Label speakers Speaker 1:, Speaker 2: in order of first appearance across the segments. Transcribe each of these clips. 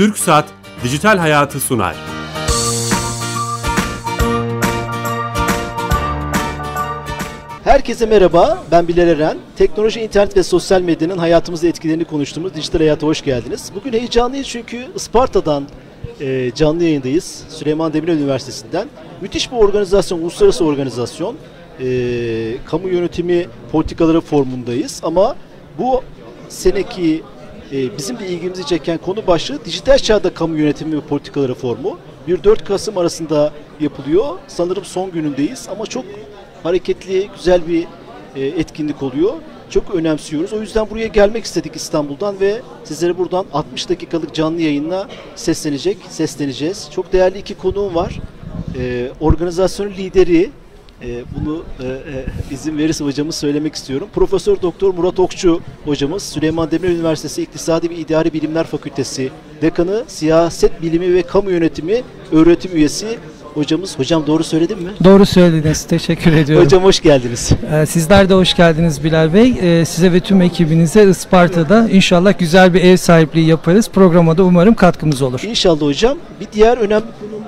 Speaker 1: TürkSat Dijital Hayatı sunar.
Speaker 2: Herkese merhaba, ben Bilal Eren. Teknoloji, internet ve sosyal medyanın hayatımızda etkilerini konuştuğumuz Dijital Hayat'a hoş geldiniz. Bugün heyecanlıyız çünkü Isparta'dan e, canlı yayındayız. Süleyman Demirel Üniversitesi'nden. Müthiş bir organizasyon, uluslararası organizasyon. E, kamu yönetimi politikaları formundayız ama bu seneki e, bizim de ilgimizi çeken konu başlığı dijital çağda kamu yönetimi ve politikaları formu. 1-4 Kasım arasında yapılıyor. Sanırım son günündeyiz ama çok hareketli, güzel bir e, etkinlik oluyor. Çok önemsiyoruz. O yüzden buraya gelmek istedik İstanbul'dan ve sizlere buradan 60 dakikalık canlı yayınla seslenecek, sesleneceğiz. Çok değerli iki konuğum var. E, organizasyonun lideri, e, bunu e, e, izin verirse hocamız söylemek istiyorum. Profesör Doktor Murat Okçu hocamız, Süleyman Demirel Üniversitesi İktisadi ve İdari Bilimler Fakültesi Dekanı, Siyaset Bilimi ve Kamu Yönetimi öğretim üyesi hocamız. Hocam doğru söyledim mi?
Speaker 3: Doğru söylediniz. Teşekkür ediyorum.
Speaker 2: Hocam hoş geldiniz.
Speaker 3: Ee, Sizler de hoş geldiniz Bilal Bey. Ee, Size ve tüm ekibinize Isparta'da inşallah güzel bir ev sahipliği yaparız. Programa da umarım katkımız olur.
Speaker 2: İnşallah hocam. Bir diğer önemli var.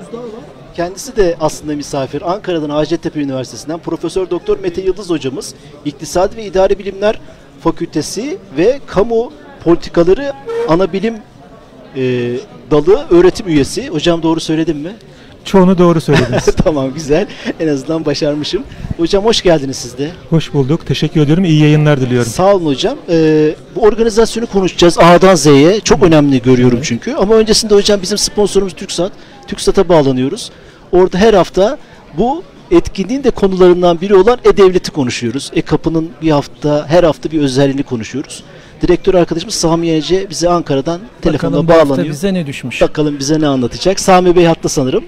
Speaker 2: Kendisi de aslında misafir. Ankara'dan Hacettepe Üniversitesi'nden Profesör Doktor Mete Yıldız hocamız. İktisadi ve İdari Bilimler Fakültesi ve Kamu Politikaları Ana Bilim e, Dalı öğretim üyesi. Hocam doğru söyledim mi?
Speaker 4: Çoğunu doğru söylediniz.
Speaker 2: tamam güzel. En azından başarmışım. Hocam hoş geldiniz siz de.
Speaker 4: Hoş bulduk. Teşekkür ediyorum. İyi yayınlar diliyorum.
Speaker 2: Sağ olun hocam. Ee, bu organizasyonu konuşacağız A'dan Z'ye. Çok önemli görüyorum çünkü. Ama öncesinde hocam bizim sponsorumuz TürkSat. TürkSat'a bağlanıyoruz. Orada her hafta bu etkinliğin de konularından biri olan E-Devlet'i konuşuyoruz. E-Kapı'nın bir hafta, her hafta bir özelliğini konuşuyoruz. Direktör arkadaşımız Sami Yenece bize Ankara'dan telefonla
Speaker 3: Bakalım
Speaker 2: bağlanıyor.
Speaker 3: bize ne düşmüş?
Speaker 2: Bakalım bize ne anlatacak. Sami Bey hatta sanırım.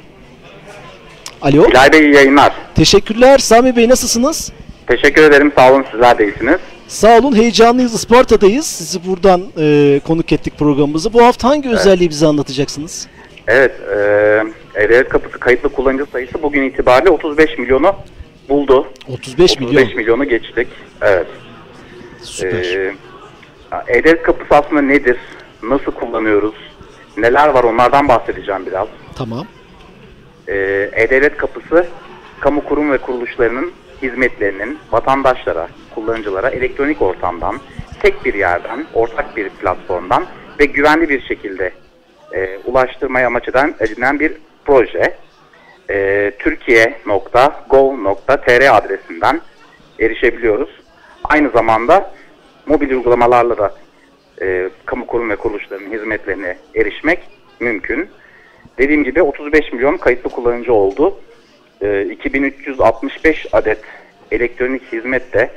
Speaker 2: Alo.
Speaker 5: Bilal Bey iyi yayınlar.
Speaker 2: Teşekkürler. Sami Bey nasılsınız?
Speaker 5: Teşekkür ederim. Sağ olun sizler de iyisiniz.
Speaker 2: Sağ olun. Heyecanlıyız. Isparta'dayız. Sizi buradan e, konuk ettik programımızı. Bu hafta hangi özelliği bize anlatacaksınız?
Speaker 5: Evet, e, E-Devlet Kapısı kayıtlı kullanıcı sayısı bugün itibariyle 35 milyonu buldu.
Speaker 2: 35
Speaker 5: 35
Speaker 2: milyon.
Speaker 5: milyonu geçtik. Evet.
Speaker 2: Süper.
Speaker 5: E, E-Devlet Kapısı aslında nedir? Nasıl kullanıyoruz? Neler var onlardan bahsedeceğim biraz.
Speaker 2: tamam.
Speaker 5: E, E-Devlet Kapısı kamu kurum ve kuruluşlarının hizmetlerinin vatandaşlara, kullanıcılara elektronik ortamdan, tek bir yerden, ortak bir platformdan ve güvenli bir şekilde e, ulaştırmaya amaç eden, edinen bir proje. E, Türkiye.gov.tr adresinden erişebiliyoruz. Aynı zamanda mobil uygulamalarla da e, kamu kurum ve kuruluşlarının hizmetlerine erişmek mümkün. Dediğim gibi 35 milyon kayıtlı kullanıcı oldu. E, 2365 adet elektronik hizmet de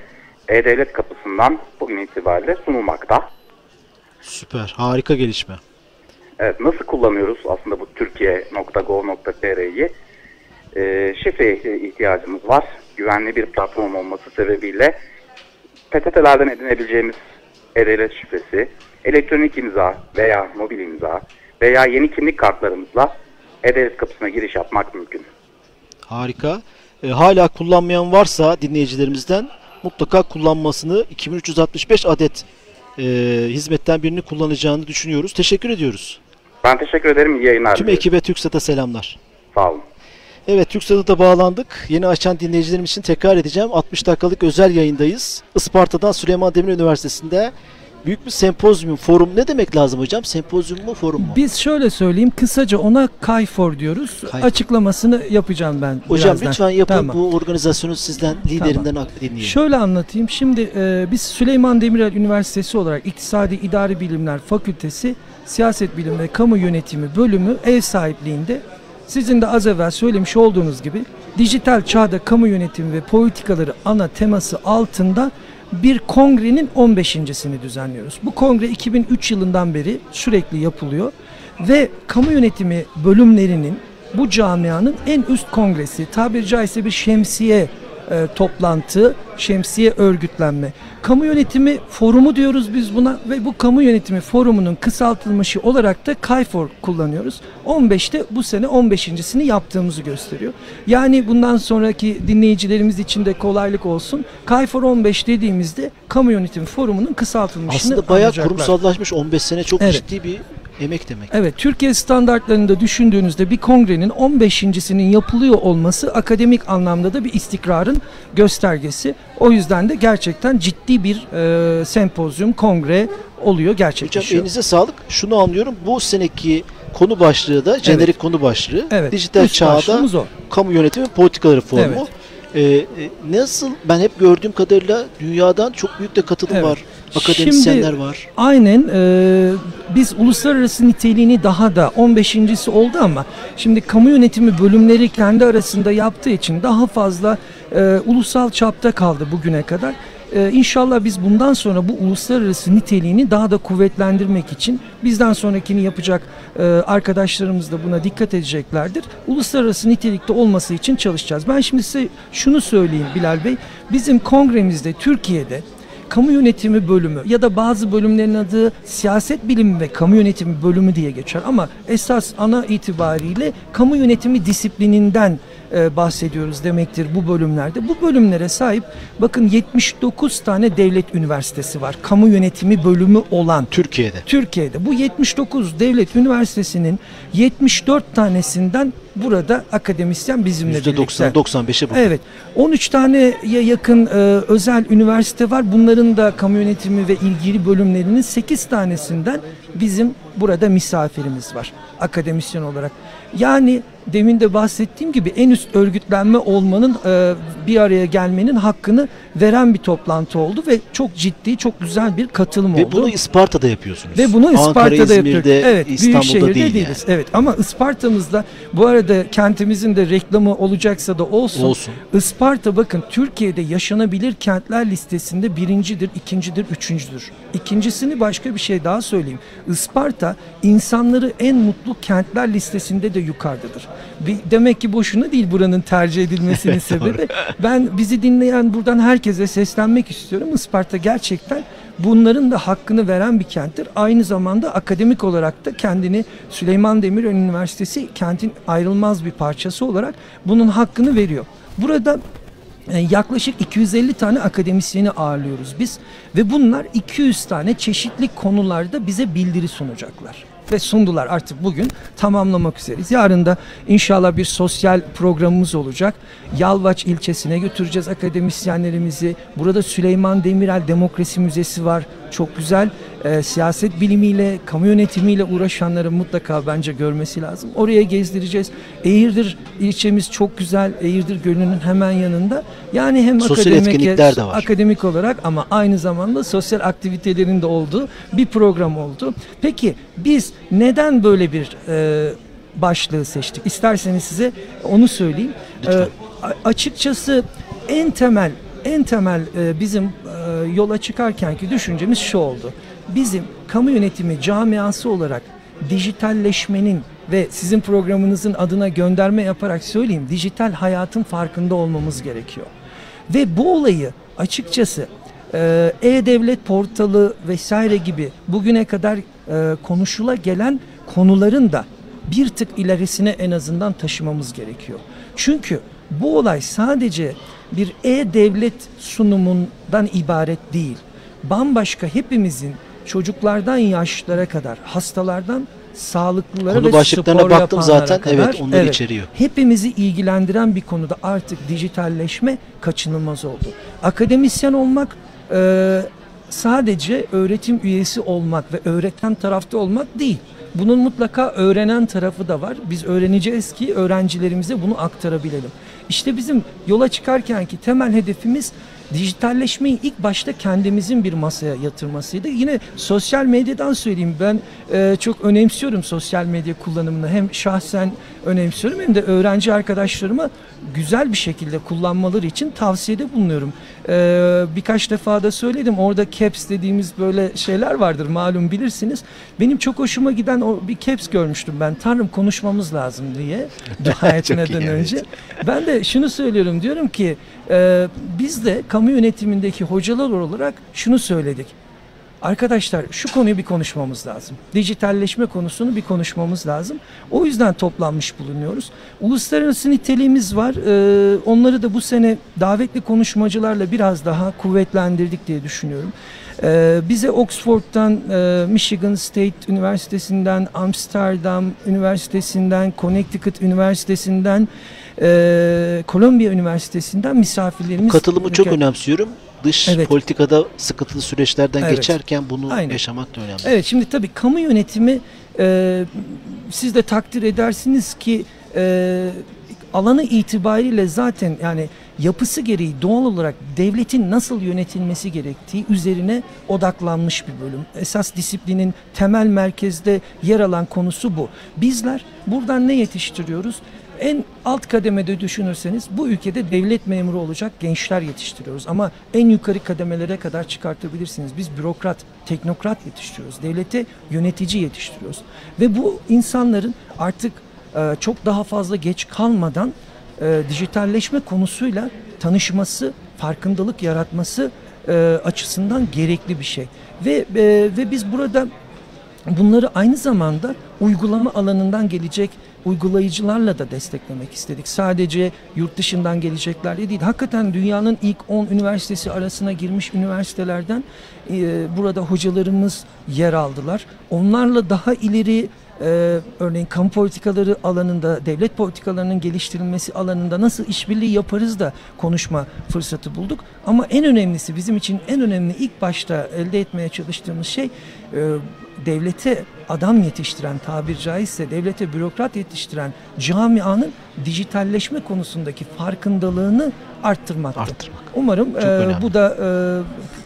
Speaker 5: E-Devlet kapısından bugün itibariyle sunulmakta.
Speaker 2: Süper. Harika gelişme.
Speaker 5: Evet, nasıl kullanıyoruz aslında bu Türkiye.gov.tr'yi? E, şifreye ihtiyacımız var. Güvenli bir platform olması sebebiyle PTT'lerden edinebileceğimiz E-Devlet şifresi, elektronik imza veya mobil imza veya yeni kimlik kartlarımızla E-Devlet kapısına giriş yapmak mümkün.
Speaker 2: Harika. E, hala kullanmayan varsa dinleyicilerimizden mutlaka kullanmasını 2365 adet e, hizmetten birini kullanacağını düşünüyoruz. Teşekkür ediyoruz.
Speaker 5: Ben teşekkür ederim. İyi yayınlar.
Speaker 2: Tüm ekibe TürkSat'a selamlar.
Speaker 5: Sağ olun.
Speaker 2: Evet TürkSat'a da bağlandık. Yeni açan dinleyicilerim için tekrar edeceğim. 60 dakikalık özel yayındayız. Isparta'dan Süleyman Demirel Üniversitesi'nde büyük bir sempozyum, forum. Ne demek lazım hocam? Sempozyum mu, forum mu?
Speaker 3: Biz şöyle söyleyeyim kısaca ona KAYFOR diyoruz.
Speaker 2: KAYFOR.
Speaker 3: Açıklamasını yapacağım ben
Speaker 2: Hocam
Speaker 3: birazdan.
Speaker 2: lütfen yapın
Speaker 3: Tamam.
Speaker 2: bu organizasyonu sizden, liderinden dinleyelim.
Speaker 3: Şöyle anlatayım. Şimdi e, biz Süleyman Demirel Üniversitesi olarak İktisadi İdari Bilimler Fakültesi Siyaset Bilimi ve Kamu Yönetimi bölümü ev sahipliğinde sizin de az evvel söylemiş olduğunuz gibi dijital çağda kamu yönetimi ve politikaları ana teması altında bir kongrenin 15.sini düzenliyoruz. Bu kongre 2003 yılından beri sürekli yapılıyor ve kamu yönetimi bölümlerinin bu camianın en üst kongresi, tabiri caizse bir şemsiye e, toplantı, şemsiye örgütlenme. Kamu yönetimi forumu diyoruz biz buna ve bu kamu yönetimi forumunun kısaltılmışı olarak da KAYFOR kullanıyoruz. 15'te bu sene 15.sini yaptığımızı gösteriyor. Yani bundan sonraki dinleyicilerimiz için de kolaylık olsun. KAYFOR 15 dediğimizde kamu yönetimi forumunun kısaltılmışını
Speaker 2: Aslında bayağı
Speaker 3: anlayacaklar.
Speaker 2: kurumsallaşmış 15 sene çok
Speaker 3: Evet.
Speaker 2: ciddi bir Emek demek.
Speaker 3: Evet, Türkiye standartlarında düşündüğünüzde bir kongrenin 15.sinin yapılıyor olması akademik anlamda da bir istikrarın göstergesi. O yüzden de gerçekten ciddi bir e, sempozyum, kongre oluyor,
Speaker 2: Hocam
Speaker 3: gerçekleşiyor.
Speaker 2: elinize sağlık. Şunu anlıyorum. Bu seneki konu başlığı da jenerik konu başlığı.
Speaker 3: Evet,
Speaker 2: Dijital
Speaker 3: üst
Speaker 2: çağda kamu yönetimi politikaları forumu.
Speaker 3: Evet.
Speaker 2: Ee, e, nasıl ben hep gördüğüm kadarıyla dünyadan çok büyük de katılım
Speaker 3: Evet.
Speaker 2: var. Akademisyenler
Speaker 3: Şimdi-
Speaker 2: var.
Speaker 3: Aynen. e, biz uluslararası niteliğini daha da 15.si oldu ama şimdi kamu yönetimi bölümleri kendi arasında yaptığı için daha fazla e, ulusal çapta kaldı bugüne kadar. E, inşallah biz bundan sonra bu uluslararası niteliğini daha da kuvvetlendirmek için bizden sonrakini yapacak e, arkadaşlarımız da buna dikkat edeceklerdir. Uluslararası nitelikte olması için çalışacağız. Ben şimdi size şunu söyleyeyim Bilal Bey. Bizim kongremizde Türkiye'de kamu yönetimi bölümü ya da bazı bölümlerin adı siyaset bilimi ve kamu yönetimi bölümü diye geçer ama esas ana itibariyle kamu yönetimi disiplininden e, bahsediyoruz demektir bu bölümlerde. Bu bölümlere sahip bakın 79 tane devlet üniversitesi var. Kamu yönetimi bölümü olan
Speaker 2: Türkiye'de.
Speaker 3: Türkiye'de bu 79 devlet üniversitesinin 74 tanesinden burada akademisyen bizimle birlikte.
Speaker 2: %90-95'e bu.
Speaker 3: Evet. 13 taneye yakın e, özel üniversite var. Bunların da kamu yönetimi ve ilgili bölümlerinin 8 tanesinden bizim burada misafirimiz var akademisyen olarak. Yani demin de bahsettiğim gibi en üst örgütlenme olmanın e, bir araya gelmenin hakkını veren bir toplantı oldu ve çok ciddi, çok güzel bir katılım
Speaker 2: Ve
Speaker 3: oldu.
Speaker 2: bunu Isparta'da yapıyorsunuz.
Speaker 3: Ve bunu
Speaker 2: Ankara,
Speaker 3: Isparta'da
Speaker 2: İzmir'de,
Speaker 3: yapıyoruz. Evet,
Speaker 2: İstanbul'da değil
Speaker 3: değiliz.
Speaker 2: yani.
Speaker 3: Evet ama Isparta'mızda bu arada kentimizin de reklamı olacaksa da olsun.
Speaker 2: Olsun.
Speaker 3: Isparta bakın Türkiye'de yaşanabilir kentler listesinde birincidir, ikincidir, üçüncüdür. İkincisini başka bir şey daha söyleyeyim. Isparta insanları en mutlu kentler listesinde de yukarıdadır. Demek ki boşuna değil buranın tercih edilmesinin sebebi. Ben bizi dinleyen buradan herkese seslenmek istiyorum. Isparta gerçekten bunların da hakkını veren bir kenttir. Aynı zamanda akademik olarak da kendini Süleyman Demirel Üniversitesi kentin ayrılmaz bir parçası olarak bunun hakkını veriyor. Burada e, yaklaşık 250 tane akademisyeni ağırlıyoruz biz ve bunlar 200 tane çeşitli konularda bize bildiri sunacaklar ve sundular artık bugün tamamlamak üzereyiz. Yarın da inşallah bir sosyal programımız olacak. Yalvaç ilçesine götüreceğiz akademisyenlerimizi. Burada Süleyman Demirel Demokrasi Müzesi var. Çok güzel. Ee, siyaset bilimiyle, kamu yönetimiyle uğraşanların mutlaka bence görmesi lazım. Oraya gezdireceğiz. Eğirdir ilçemiz çok güzel. Eğirdir Gölü'nün hemen yanında. Yani hem
Speaker 2: Sosyal
Speaker 3: akademik,
Speaker 2: de var.
Speaker 3: akademik olarak ama aynı zamanda sosyal aktivitelerin de olduğu bir program oldu. Peki biz neden böyle bir e, başlığı seçtik? İsterseniz size onu söyleyeyim.
Speaker 2: Lütfen.
Speaker 3: E, açıkçası en temel en temel e, bizim e, yola çıkarkenki düşüncemiz şu oldu. Bizim kamu yönetimi camiası olarak dijitalleşmenin ve sizin programınızın adına gönderme yaparak söyleyeyim dijital hayatın farkında olmamız gerekiyor. Ve bu olayı açıkçası e, e-devlet portalı vesaire gibi bugüne kadar e, konuşula gelen konuların da bir tık ilerisine en azından taşımamız gerekiyor. Çünkü bu olay sadece bir e-devlet sunumundan ibaret değil. Bambaşka hepimizin çocuklardan yaşlılara kadar, hastalardan sağlıklılara
Speaker 2: Konu
Speaker 3: ve
Speaker 2: başlıklarına
Speaker 3: spor
Speaker 2: baktım zaten.
Speaker 3: kadar,
Speaker 2: Evet, onları içeriyor.
Speaker 3: Hepimizi ilgilendiren bir konuda artık dijitalleşme kaçınılmaz oldu. Akademisyen olmak e, sadece öğretim üyesi olmak ve öğreten tarafta olmak değil. Bunun mutlaka öğrenen tarafı da var. Biz öğreneceğiz ki öğrencilerimize bunu aktarabilelim. İşte bizim yola çıkarkenki temel hedefimiz dijitalleşmeyi ilk başta kendimizin bir masaya yatırmasıydı. Yine sosyal medyadan söyleyeyim ben e, çok önemsiyorum sosyal medya kullanımını. Hem şahsen önemsiyorum hem de öğrenci arkadaşlarıma güzel bir şekilde kullanmaları için tavsiyede bulunuyorum. E, birkaç defa da söyledim orada caps dediğimiz böyle şeyler vardır malum bilirsiniz. Benim çok hoşuma giden o bir caps görmüştüm ben. Tanrım konuşmamız lazım diye dua etmeden
Speaker 2: iyi, evet.
Speaker 3: önce. Ben de şunu söylüyorum diyorum ki e, biz de kamu yönetimindeki hocalar olarak şunu söyledik. Arkadaşlar şu konuyu bir konuşmamız lazım. Dijitalleşme konusunu bir konuşmamız lazım. O yüzden toplanmış bulunuyoruz. Uluslararası niteliğimiz var. Ee, onları da bu sene davetli konuşmacılarla biraz daha kuvvetlendirdik diye düşünüyorum. Ee, bize Oxford'dan, e, Michigan State Üniversitesi'nden, Amsterdam Üniversitesi'nden, Connecticut Üniversitesi'nden, e, Columbia Üniversitesi'nden misafirlerimiz...
Speaker 2: Katılımı çok önemsiyorum. Dış
Speaker 3: Evet.
Speaker 2: politikada sıkıntılı süreçlerden
Speaker 3: Evet.
Speaker 2: geçerken bunu
Speaker 3: Aynen.
Speaker 2: yaşamak da önemli.
Speaker 3: Evet şimdi tabii kamu yönetimi e, siz de takdir edersiniz ki e, alanı itibariyle zaten yani yapısı gereği doğal olarak devletin nasıl yönetilmesi gerektiği üzerine odaklanmış bir bölüm. Esas disiplinin temel merkezde yer alan konusu bu. Bizler buradan ne yetiştiriyoruz? En alt kademede düşünürseniz bu ülkede devlet memuru olacak gençler yetiştiriyoruz. Ama en yukarı kademelere kadar çıkartabilirsiniz. Biz bürokrat, teknokrat yetiştiriyoruz. Devlete yönetici yetiştiriyoruz. Ve bu insanların artık e, çok daha fazla geç kalmadan e, dijitalleşme konusuyla tanışması, farkındalık yaratması e, açısından gerekli bir şey. Ve ve biz burada bunları aynı zamanda uygulama alanından gelecek uygulayıcılarla da desteklemek istedik. Sadece yurt dışından geleceklerle değil. Hakikaten dünyanın ilk 10 üniversitesi arasına girmiş üniversitelerden e, burada hocalarımız yer aldılar. Onlarla daha ileri e, örneğin kamu politikaları alanında, devlet politikalarının geliştirilmesi alanında nasıl işbirliği yaparız da konuşma fırsatı bulduk. Ama en önemlisi bizim için en önemli ilk başta elde etmeye çalıştığımız şey e, devlete adam yetiştiren tabir caizse devlete bürokrat yetiştiren camianın dijitalleşme konusundaki farkındalığını arttırmaktı.
Speaker 2: Arttırmak.
Speaker 3: Umarım
Speaker 2: Çok
Speaker 3: e,
Speaker 2: önemli.
Speaker 3: bu da e,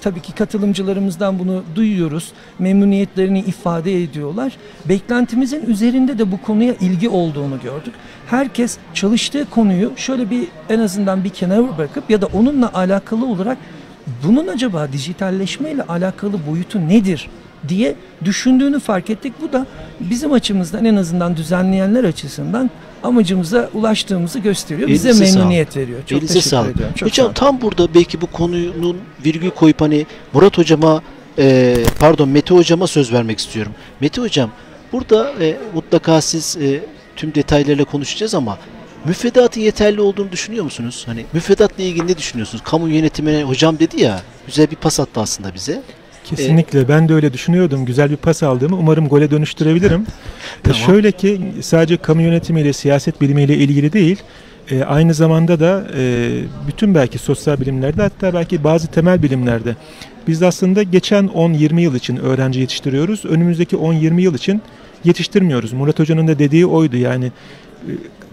Speaker 3: tabii ki katılımcılarımızdan bunu duyuyoruz. Memnuniyetlerini ifade ediyorlar. Beklentimizin üzerinde de bu konuya ilgi olduğunu gördük. Herkes çalıştığı konuyu şöyle bir en azından bir kenara bırakıp ya da onunla alakalı olarak bunun acaba dijitalleşmeyle alakalı boyutu nedir diye düşündüğünü fark ettik. Bu da bizim açımızdan en azından düzenleyenler açısından amacımıza ulaştığımızı gösteriyor. Bize
Speaker 2: Elinize sağlık.
Speaker 3: memnuniyet veriyor. Çok
Speaker 2: Elinize
Speaker 3: teşekkür
Speaker 2: sağlık.
Speaker 3: ediyorum. Çok sağ
Speaker 2: Hocam
Speaker 3: olun.
Speaker 2: tam burada belki bu konunun virgül koyup hani Murat hocama e, pardon Mete hocama söz vermek istiyorum. Mete hocam burada e, mutlaka siz e, tüm detaylarıyla konuşacağız ama müfredatın yeterli olduğunu düşünüyor musunuz? Hani müfredatla ilgili ne düşünüyorsunuz? Kamu yönetimine hocam dedi ya güzel bir pas attı aslında bize.
Speaker 4: Kesinlikle ben de öyle düşünüyordum. Güzel bir pas aldığımı umarım gole dönüştürebilirim. E,
Speaker 2: Tamam.
Speaker 4: Şöyle ki sadece kamu yönetimiyle, siyaset bilimiyle ilgili değil, e, aynı zamanda da e, bütün belki sosyal bilimlerde hatta belki bazı temel bilimlerde biz aslında geçen 10-20 yıl için öğrenci yetiştiriyoruz. Önümüzdeki 10-20 yıl için yetiştirmiyoruz. Murat Hoca'nın da dediği oydu yani e,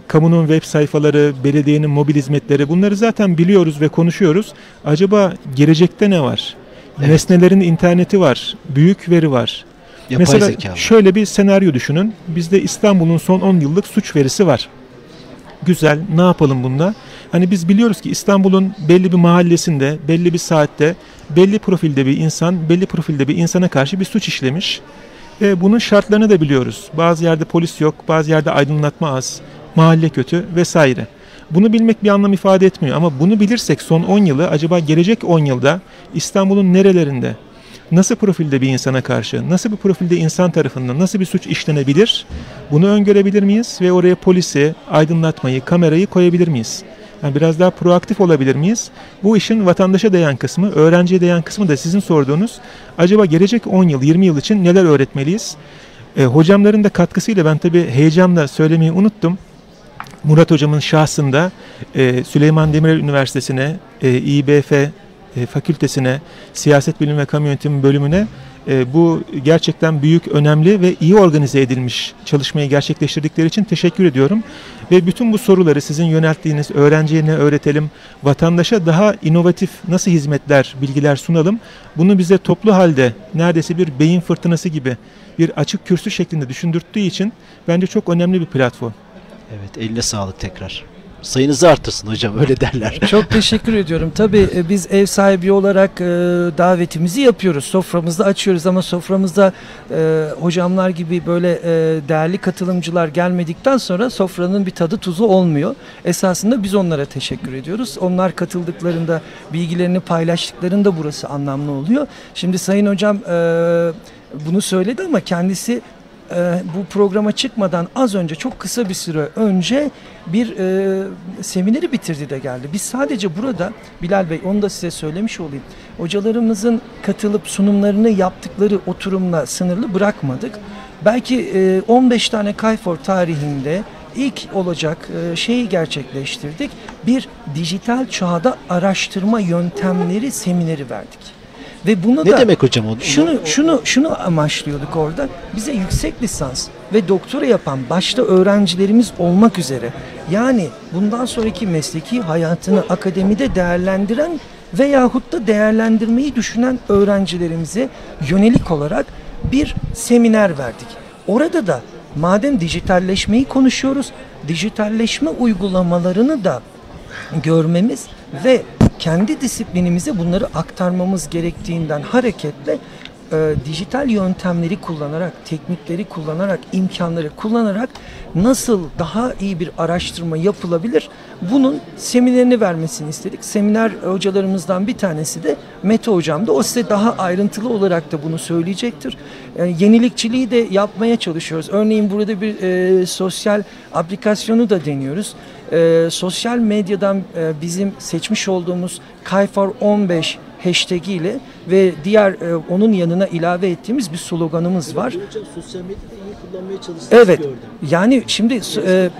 Speaker 4: kamunun web sayfaları, belediyenin mobil hizmetleri bunları zaten biliyoruz ve konuşuyoruz. Acaba gelecekte ne var?
Speaker 2: Evet.
Speaker 4: Nesnelerin interneti var, büyük veri var.
Speaker 2: Yapay
Speaker 4: Mesela
Speaker 2: zeka.
Speaker 4: şöyle bir senaryo düşünün. Bizde İstanbul'un son 10 yıllık suç verisi var. Güzel, ne yapalım bunda? Hani biz biliyoruz ki İstanbul'un belli bir mahallesinde, belli bir saatte, belli profilde bir insan, belli profilde bir insana karşı bir suç işlemiş. Ve bunun şartlarını da biliyoruz. Bazı yerde polis yok, bazı yerde aydınlatma az, mahalle kötü vesaire. Bunu bilmek bir anlam ifade etmiyor ama bunu bilirsek son 10 yılı acaba gelecek 10 yılda İstanbul'un nerelerinde, nasıl profilde bir insana karşı, nasıl bir profilde insan tarafından nasıl bir suç işlenebilir? Bunu öngörebilir miyiz ve oraya polisi, aydınlatmayı, kamerayı koyabilir miyiz? Yani biraz daha proaktif olabilir miyiz? Bu işin vatandaşa değen kısmı, öğrenciye değen kısmı da sizin sorduğunuz. Acaba gelecek 10 yıl, 20 yıl için neler öğretmeliyiz? E, hocamların da katkısıyla ben tabii heyecanla söylemeyi unuttum. Murat hocamın şahsında e, Süleyman Demirel Üniversitesi'ne, e, İBF e, fakültesine, siyaset bilimi ve kamu yönetimi bölümüne e, bu gerçekten büyük, önemli ve iyi organize edilmiş çalışmayı gerçekleştirdikleri için teşekkür ediyorum. Ve bütün bu soruları sizin yönelttiğiniz öğrenciye öğretelim, vatandaşa daha inovatif nasıl hizmetler, bilgiler sunalım, bunu bize toplu halde neredeyse bir beyin fırtınası gibi bir açık kürsü şeklinde düşündürttüğü için bence çok önemli bir platform.
Speaker 2: Evet eline sağlık tekrar. sayınızı artırsın hocam öyle derler.
Speaker 3: Çok teşekkür ediyorum. Tabii e, biz ev sahibi olarak e, davetimizi yapıyoruz. Soframızda açıyoruz ama soframızda e, hocamlar gibi böyle değerli katılımcılar gelmedikten sonra sofranın bir tadı tuzu olmuyor. Esasında biz onlara teşekkür ediyoruz. Onlar katıldıklarında, bilgilerini paylaştıklarında burası anlamlı oluyor. Şimdi Sayın Hocam bunu söyledi ama kendisi e, bu programa çıkmadan az önce çok kısa bir süre önce bir e, semineri bitirdi de geldi. Biz sadece burada Bilal Bey onu da size söylemiş olayım. Hocalarımızın katılıp sunumlarını yaptıkları oturumla sınırlı bırakmadık. Belki e, 15 tane Kayfor tarihinde ilk olacak e, şeyi gerçekleştirdik. Bir dijital çağda araştırma yöntemleri semineri verdik. Ve bunu
Speaker 2: Ne
Speaker 3: da
Speaker 2: demek hocam o?
Speaker 3: şunu şunu şunu amaçlıyorduk orada. Bize yüksek lisans ve doktora yapan başta öğrencilerimiz olmak üzere yani bundan sonraki mesleki hayatını akademide değerlendiren veyahut da değerlendirmeyi düşünen öğrencilerimize yönelik olarak bir seminer verdik. Orada da madem dijitalleşmeyi konuşuyoruz, dijitalleşme uygulamalarını da görmemiz ve kendi disiplinimize bunları aktarmamız gerektiğinden hareketle e, dijital yöntemleri kullanarak, teknikleri kullanarak, imkanları kullanarak nasıl daha iyi bir araştırma yapılabilir? Bunun seminerini vermesini istedik. Seminer hocalarımızdan bir tanesi de Mete hocam da o size daha ayrıntılı olarak da bunu söyleyecektir. E, yenilikçiliği de yapmaya çalışıyoruz. Örneğin burada bir e, sosyal aplikasyonu da deniyoruz. E, sosyal medyadan e, bizim seçmiş olduğumuz Kayfor 15 hashtag ile ve diğer e, onun yanına ilave ettiğimiz bir sloganımız var.
Speaker 2: Hocam sosyal medyada kullanmaya çalıştığınızı
Speaker 3: Evet.
Speaker 2: gördüm.
Speaker 3: Yani şimdi e,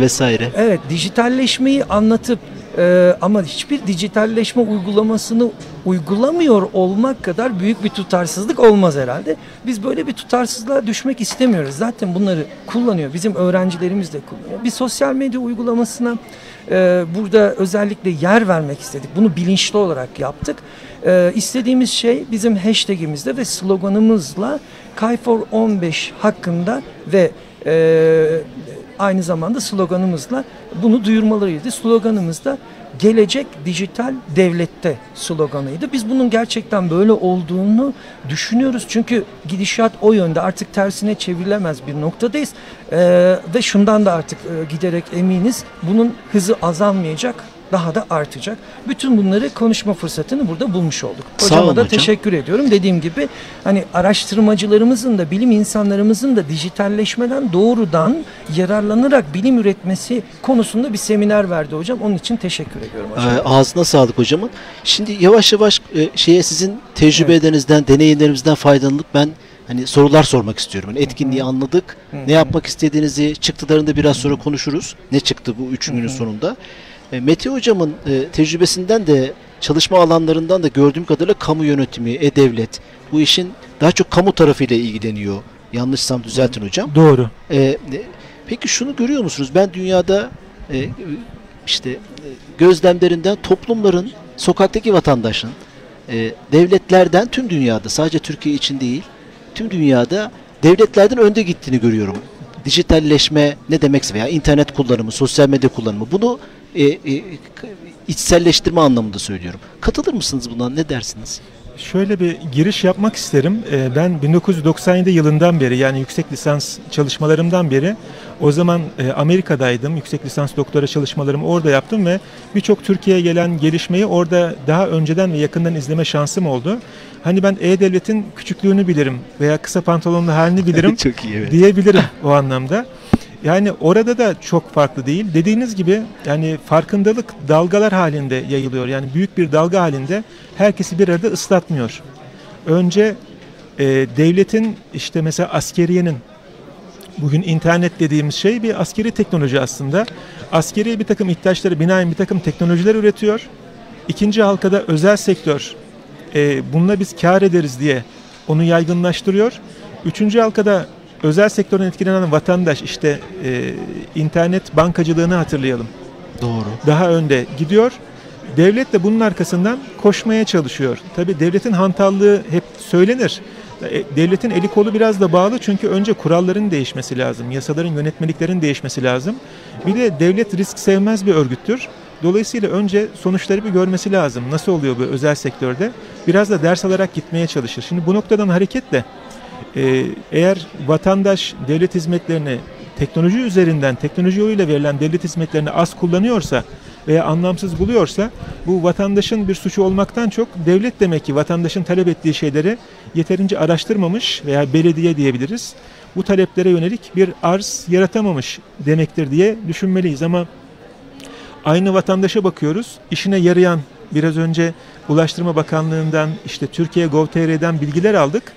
Speaker 2: Vesaire.
Speaker 3: Evet, dijitalleşmeyi anlatıp e, ama hiçbir dijitalleşme uygulamasını uygulamıyor olmak kadar büyük bir tutarsızlık olmaz herhalde. Biz böyle bir tutarsızlığa düşmek istemiyoruz. Zaten bunları kullanıyor. Bizim öğrencilerimiz de kullanıyor. Bir sosyal medya uygulamasına e, burada özellikle yer vermek istedik. Bunu bilinçli olarak yaptık. E, istediğimiz şey bizim hashtagimizde ve sloganımızla Kayfor 15 hakkında ve e, aynı zamanda sloganımızla bunu duyurmalarıydı. Sloganımız da gelecek dijital devlette sloganıydı. Biz bunun gerçekten böyle olduğunu düşünüyoruz. Çünkü gidişat o yönde artık tersine çevrilemez bir noktadayız. Ee, ve şundan da artık e, giderek eminiz. Bunun hızı azalmayacak daha da artacak. Bütün bunları konuşma fırsatını burada bulmuş olduk.
Speaker 2: Sağ
Speaker 3: Hocama
Speaker 2: olun
Speaker 3: da
Speaker 2: hocam.
Speaker 3: teşekkür ediyorum. Dediğim gibi hani araştırmacılarımızın da bilim insanlarımızın da dijitalleşmeden doğrudan yararlanarak bilim üretmesi konusunda bir seminer verdi hocam. Onun için teşekkür ediyorum hocam.
Speaker 2: Ee, ağzına sağlık hocamın. Şimdi yavaş yavaş e, şeye sizin tecrübelerinizden, deneyimlerinizden faydalanıp ben hani sorular sormak istiyorum. Yani etkinliği anladık. Ne yapmak istediğinizi çıktılarında biraz sonra konuşuruz. Ne çıktı bu üç günün sonunda. E, Mete hocamın e, tecrübesinden de çalışma alanlarından da gördüğüm kadarıyla kamu yönetimi, e-devlet bu işin daha çok kamu tarafıyla ilgileniyor. Yanlışsam düzeltin hocam.
Speaker 4: Doğru.
Speaker 2: Ee, e, peki şunu görüyor musunuz? Ben dünyada e, işte gözlemlerinden toplumların, sokaktaki vatandaşın, e, devletlerden tüm dünyada, sadece Türkiye için değil, tüm dünyada devletlerden önde gittiğini görüyorum. Dijitalleşme ne demekse veya internet kullanımı, sosyal medya kullanımı bunu e, e, içselleştirme anlamında söylüyorum. Katılır mısınız buna? Ne dersiniz?
Speaker 4: Şöyle bir giriş yapmak isterim. Ee, Ben 1997 yılından beri yani yüksek lisans çalışmalarımdan beri o zaman e, Amerika'daydım. Yüksek lisans doktora çalışmalarımı orada yaptım ve birçok Türkiye'ye gelen gelişmeyi orada daha önceden ve yakından izleme şansım oldu. Hani ben E-Devlet'in küçüklüğünü bilirim veya kısa pantolonlu halini bilirim
Speaker 2: Çok iyi evet.
Speaker 4: diyebilirim o anlamda. Yani orada da çok farklı değil. Dediğiniz gibi yani farkındalık dalgalar halinde yayılıyor. Yani büyük bir dalga halinde herkesi bir arada ıslatmıyor. Önce e, devletin işte mesela askeriyenin bugün internet dediğimiz şey bir askeri teknoloji aslında. Askeri bir takım ihtiyaçları binaen bir takım teknolojiler üretiyor. İkinci halkada özel sektör e, bununla biz kar ederiz diye onu yaygınlaştırıyor. Üçüncü halkada özel sektörden etkilenen vatandaş işte e, internet bankacılığını hatırlayalım
Speaker 2: Doğru.
Speaker 4: daha önde gidiyor devlet de bunun arkasından koşmaya çalışıyor. Tabii devletin hantallığı hep söylenir. E, Devletin eli kolu biraz da bağlı çünkü önce kuralların değişmesi lazım, yasaların, yönetmeliklerin değişmesi lazım. Bir de devlet risk sevmez bir örgüttür. Dolayısıyla önce sonuçları bir görmesi lazım. Nasıl oluyor bu özel sektörde? Biraz da ders alarak gitmeye çalışır. Şimdi bu noktadan hareketle e, eğer vatandaş devlet hizmetlerini teknoloji üzerinden, teknoloji yoluyla verilen devlet hizmetlerini az kullanıyorsa veya anlamsız buluyorsa bu vatandaşın bir suçu olmaktan çok devlet demek ki vatandaşın talep ettiği şeyleri yeterince araştırmamış veya belediye diyebiliriz. Bu taleplere yönelik bir arz yaratamamış demektir diye düşünmeliyiz ama aynı vatandaşa bakıyoruz. İşine yarayan biraz önce Ulaştırma Bakanlığı'ndan işte Türkiye Gov.tr'den bilgiler aldık.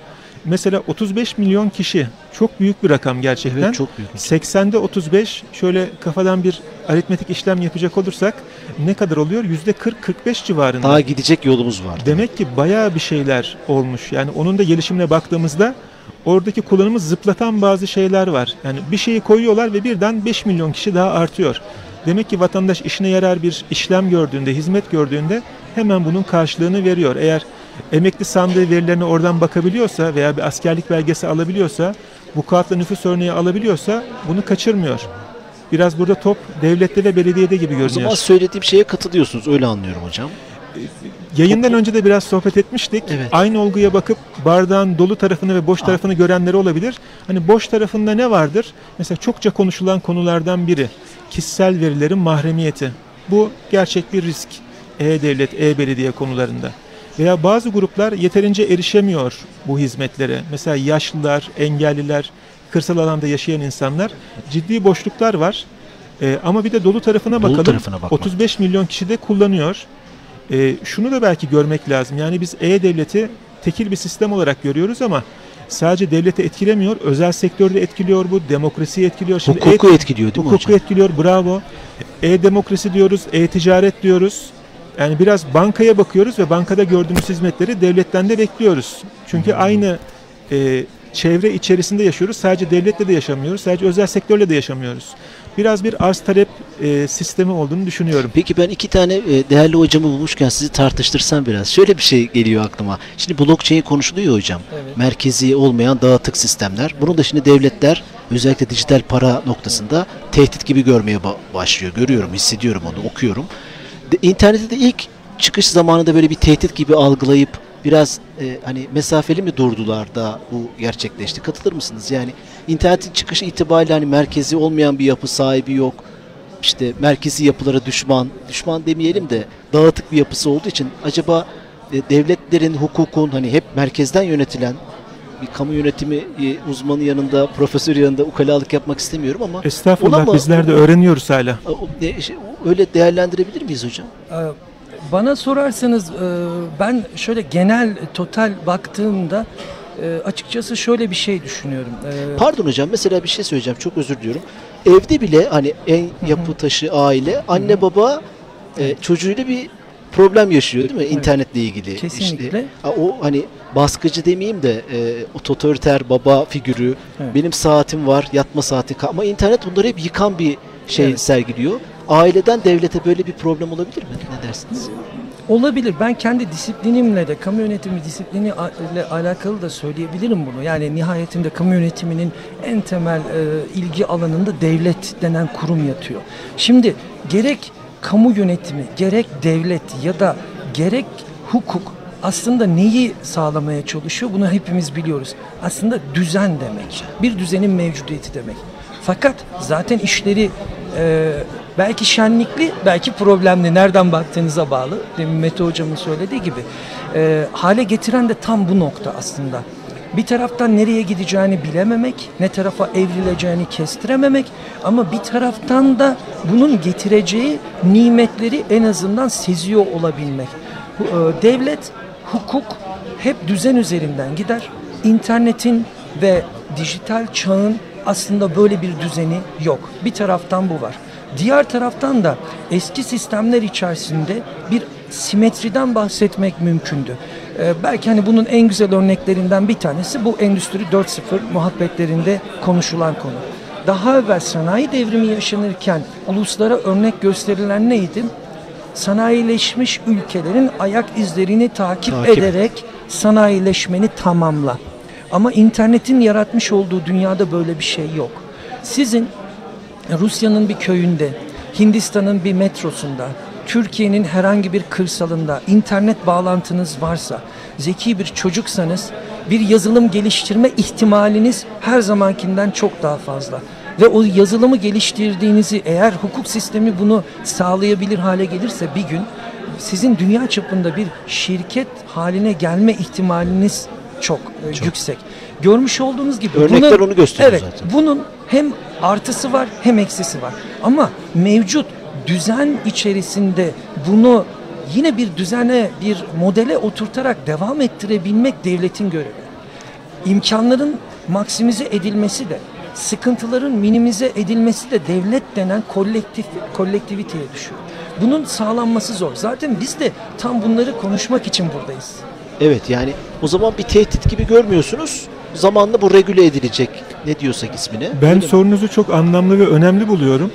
Speaker 4: Mesela 35 milyon kişi çok büyük bir rakam gerçekten.
Speaker 2: Evet çok büyük.
Speaker 4: 80'de 35 şöyle kafadan bir aritmetik işlem yapacak olursak ne kadar oluyor? Yüzde 40-45 civarında.
Speaker 2: Daha gidecek yolumuz var.
Speaker 4: Demek ki bayağı bir şeyler olmuş. Yani onun da gelişimine baktığımızda oradaki kullanımı zıplatan bazı şeyler var. Yani bir şeyi koyuyorlar ve birden 5 milyon kişi daha artıyor. Demek ki vatandaş işine yarar bir işlem gördüğünde, hizmet gördüğünde hemen bunun karşılığını veriyor. Eğer emekli sandığı verilerine oradan bakabiliyorsa veya bir askerlik belgesi alabiliyorsa, bu kağıtla nüfus örneği alabiliyorsa bunu kaçırmıyor. Biraz burada top devlette ve belediyede gibi
Speaker 2: O
Speaker 4: görünüyor.
Speaker 2: zaman söylediğim şeye katılıyorsunuz. Öyle anlıyorum hocam.
Speaker 4: Yayından önce de biraz sohbet etmiştik.
Speaker 2: Evet.
Speaker 4: Aynı olguya bakıp bardağın dolu tarafını ve boş
Speaker 2: Aa.
Speaker 4: tarafını görenleri olabilir. Hani boş tarafında ne vardır? Mesela çokça konuşulan konulardan biri kişisel verilerin mahremiyeti. Bu gerçek bir risk. E-devlet, e-belediye konularında. Veya bazı gruplar yeterince erişemiyor bu hizmetlere. Mesela yaşlılar, engelliler, kırsal alanda yaşayan insanlar ciddi boşluklar var. Ee, ama bir de dolu tarafına
Speaker 2: Dolu
Speaker 4: bakalım.
Speaker 2: tarafına bakmak.
Speaker 4: 35 milyon kişi de kullanıyor. Ee, şunu da belki görmek lazım. Yani biz e-devleti tekil bir sistem olarak görüyoruz ama sadece devleti etkilemiyor. Özel sektörde etkiliyor bu. Demokrasiyi etkiliyor. Şimdi
Speaker 2: Hukuku etkiliyor değil mi
Speaker 4: Hukuku
Speaker 2: hocam?
Speaker 4: etkiliyor. Bravo. E-demokrasi diyoruz. E-ticaret diyoruz. Yani biraz bankaya bakıyoruz ve bankada gördüğümüz hizmetleri devletten de bekliyoruz. Çünkü
Speaker 2: Hmm.
Speaker 4: aynı e, çevre içerisinde yaşıyoruz. Sadece devletle de yaşamıyoruz. Sadece özel sektörle de yaşamıyoruz. Biraz bir arz talep e, sistemi olduğunu düşünüyorum.
Speaker 2: Peki ben iki tane e, değerli hocamı bulmuşken sizi tartıştırsam biraz. Şöyle bir şey geliyor aklıma. Şimdi blockchain konuşuluyor hocam.
Speaker 3: Evet.
Speaker 2: Merkezi olmayan dağıtık sistemler. Bunu da şimdi devletler özellikle dijital para noktasında tehdit gibi görmeye ba- başlıyor. Görüyorum, hissediyorum onu, okuyorum. De, internette de ilk çıkış zamanında böyle bir tehdit gibi algılayıp biraz e, hani mesafeli mi durdular da bu gerçekleşti? Katılır mısınız? Yani internetin çıkışı itibariyle hani merkezi olmayan bir yapı sahibi yok işte merkezi yapılara düşman, düşman demeyelim de dağıtık bir yapısı olduğu için acaba e, devletlerin, hukukun hani hep merkezden yönetilen bir kamu yönetimi e, uzmanı yanında, profesör yanında ukalalık yapmak istemiyorum ama
Speaker 4: Estağfurullah
Speaker 2: mı-
Speaker 4: bizler de öğreniyoruz hala.
Speaker 2: şey, öyle değerlendirebilir miyiz hocam?
Speaker 3: Ee, Bana sorarsanız e, ben şöyle genel total baktığımda e, açıkçası şöyle bir şey düşünüyorum.
Speaker 2: Pardon hocam mesela bir şey söyleyeceğim çok özür diliyorum. Evde bile hani en yapı taşı aile anne baba çocuğuyla bir problem yaşıyor değil mi
Speaker 3: Evet.
Speaker 2: internetle ilgili?
Speaker 3: Kesinlikle.
Speaker 2: İşte, o hani baskıcı demeyeyim de e, otoriter baba figürü
Speaker 3: Evet.
Speaker 2: benim saatim var yatma saati ama internet bunları hep yıkan bir şey
Speaker 3: Evet.
Speaker 2: sergiliyor. Aileden devlete böyle bir problem olabilir mi? Ne dersiniz?
Speaker 3: Olabilir. Ben kendi disiplinimle de kamu yönetimi disiplini ile alakalı da söyleyebilirim bunu. Yani nihayetinde kamu yönetiminin en temel e, ilgi alanında devlet denen kurum yatıyor. Şimdi gerek kamu yönetimi, gerek devlet ya da gerek hukuk aslında neyi sağlamaya çalışıyor? Bunu hepimiz biliyoruz. Aslında düzen demek. Bir düzenin mevcudiyeti demek. Fakat zaten işleri e, belki şenlikli, belki problemli. Nereden baktığınıza bağlı. Demin Mete Hocam'ın söylediği gibi. E, hale getiren de tam bu nokta aslında. Bir taraftan nereye gideceğini bilememek, ne tarafa evrileceğini kestirememek ama bir taraftan da bunun getireceği nimetleri en azından seziyor olabilmek. E, Devlet, hukuk hep düzen üzerinden gider. İnternetin ve dijital çağın aslında böyle bir düzeni yok. Bir taraftan bu var. Diğer taraftan da eski sistemler içerisinde bir simetriden bahsetmek mümkündü. Ee, belki hani bunun en güzel örneklerinden bir tanesi bu Endüstri 4.0 muhabbetlerinde konuşulan konu. Daha evvel sanayi devrimi yaşanırken uluslara örnek gösterilen neydi? sanayileşmiş ülkelerin ayak izlerini takip,
Speaker 2: Takip.
Speaker 3: ederek sanayileşmeni tamamla. Ama internetin yaratmış olduğu dünyada böyle bir şey yok. Sizin Rusya'nın bir köyünde, Hindistan'ın bir metrosunda, Türkiye'nin herhangi bir kırsalında internet bağlantınız varsa, zeki bir çocuksanız bir yazılım geliştirme ihtimaliniz her zamankinden çok daha fazla. Ve o yazılımı geliştirdiğinizi eğer hukuk sistemi bunu sağlayabilir hale gelirse bir gün sizin dünya çapında bir şirket haline gelme ihtimaliniz çok, e, yüksek. Görmüş olduğunuz gibi
Speaker 2: Örnekler onu gösteriyor
Speaker 3: evet,
Speaker 2: zaten.
Speaker 3: bunun hem artısı var hem eksisi var. Ama mevcut düzen içerisinde bunu yine bir düzene, bir modele oturtarak devam ettirebilmek devletin görevi. İmkanların maksimize edilmesi de, sıkıntıların minimize edilmesi de devlet denen kolektif kolektiviteye düşüyor. Bunun sağlanması zor. Zaten biz de tam bunları konuşmak için buradayız.
Speaker 2: Evet yani o zaman bir tehdit gibi görmüyorsunuz. Zamanla bu regüle edilecek. Ne diyorsak ismine.
Speaker 4: Ben
Speaker 2: Öyle mi?
Speaker 4: sorunuzu çok anlamlı ve önemli buluyorum.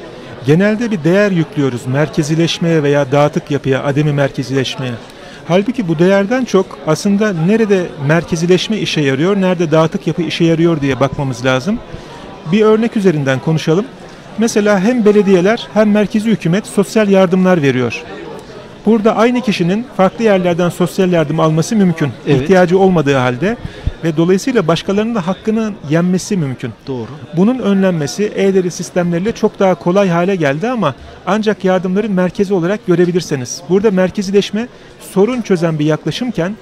Speaker 4: Genelde bir değer yüklüyoruz merkezileşmeye veya dağıtık yapıya, ademi merkezileşmeye. Halbuki bu değerden çok aslında nerede merkezileşme işe yarıyor, nerede dağıtık yapı işe yarıyor diye bakmamız lazım. Bir örnek üzerinden konuşalım. Mesela hem belediyeler hem merkezi hükümet sosyal yardımlar veriyor. Burada aynı kişinin farklı yerlerden sosyal yardım alması mümkün.
Speaker 2: Evet.
Speaker 4: İhtiyacı olmadığı halde ve dolayısıyla başkalarının da hakkını yenmesi mümkün.
Speaker 2: Doğru.
Speaker 4: Bunun önlenmesi e-devlet sistemleriyle çok daha kolay hale geldi ama ancak yardımların merkezi olarak görebilirseniz. Burada merkezileşme sorun çözen bir yaklaşımken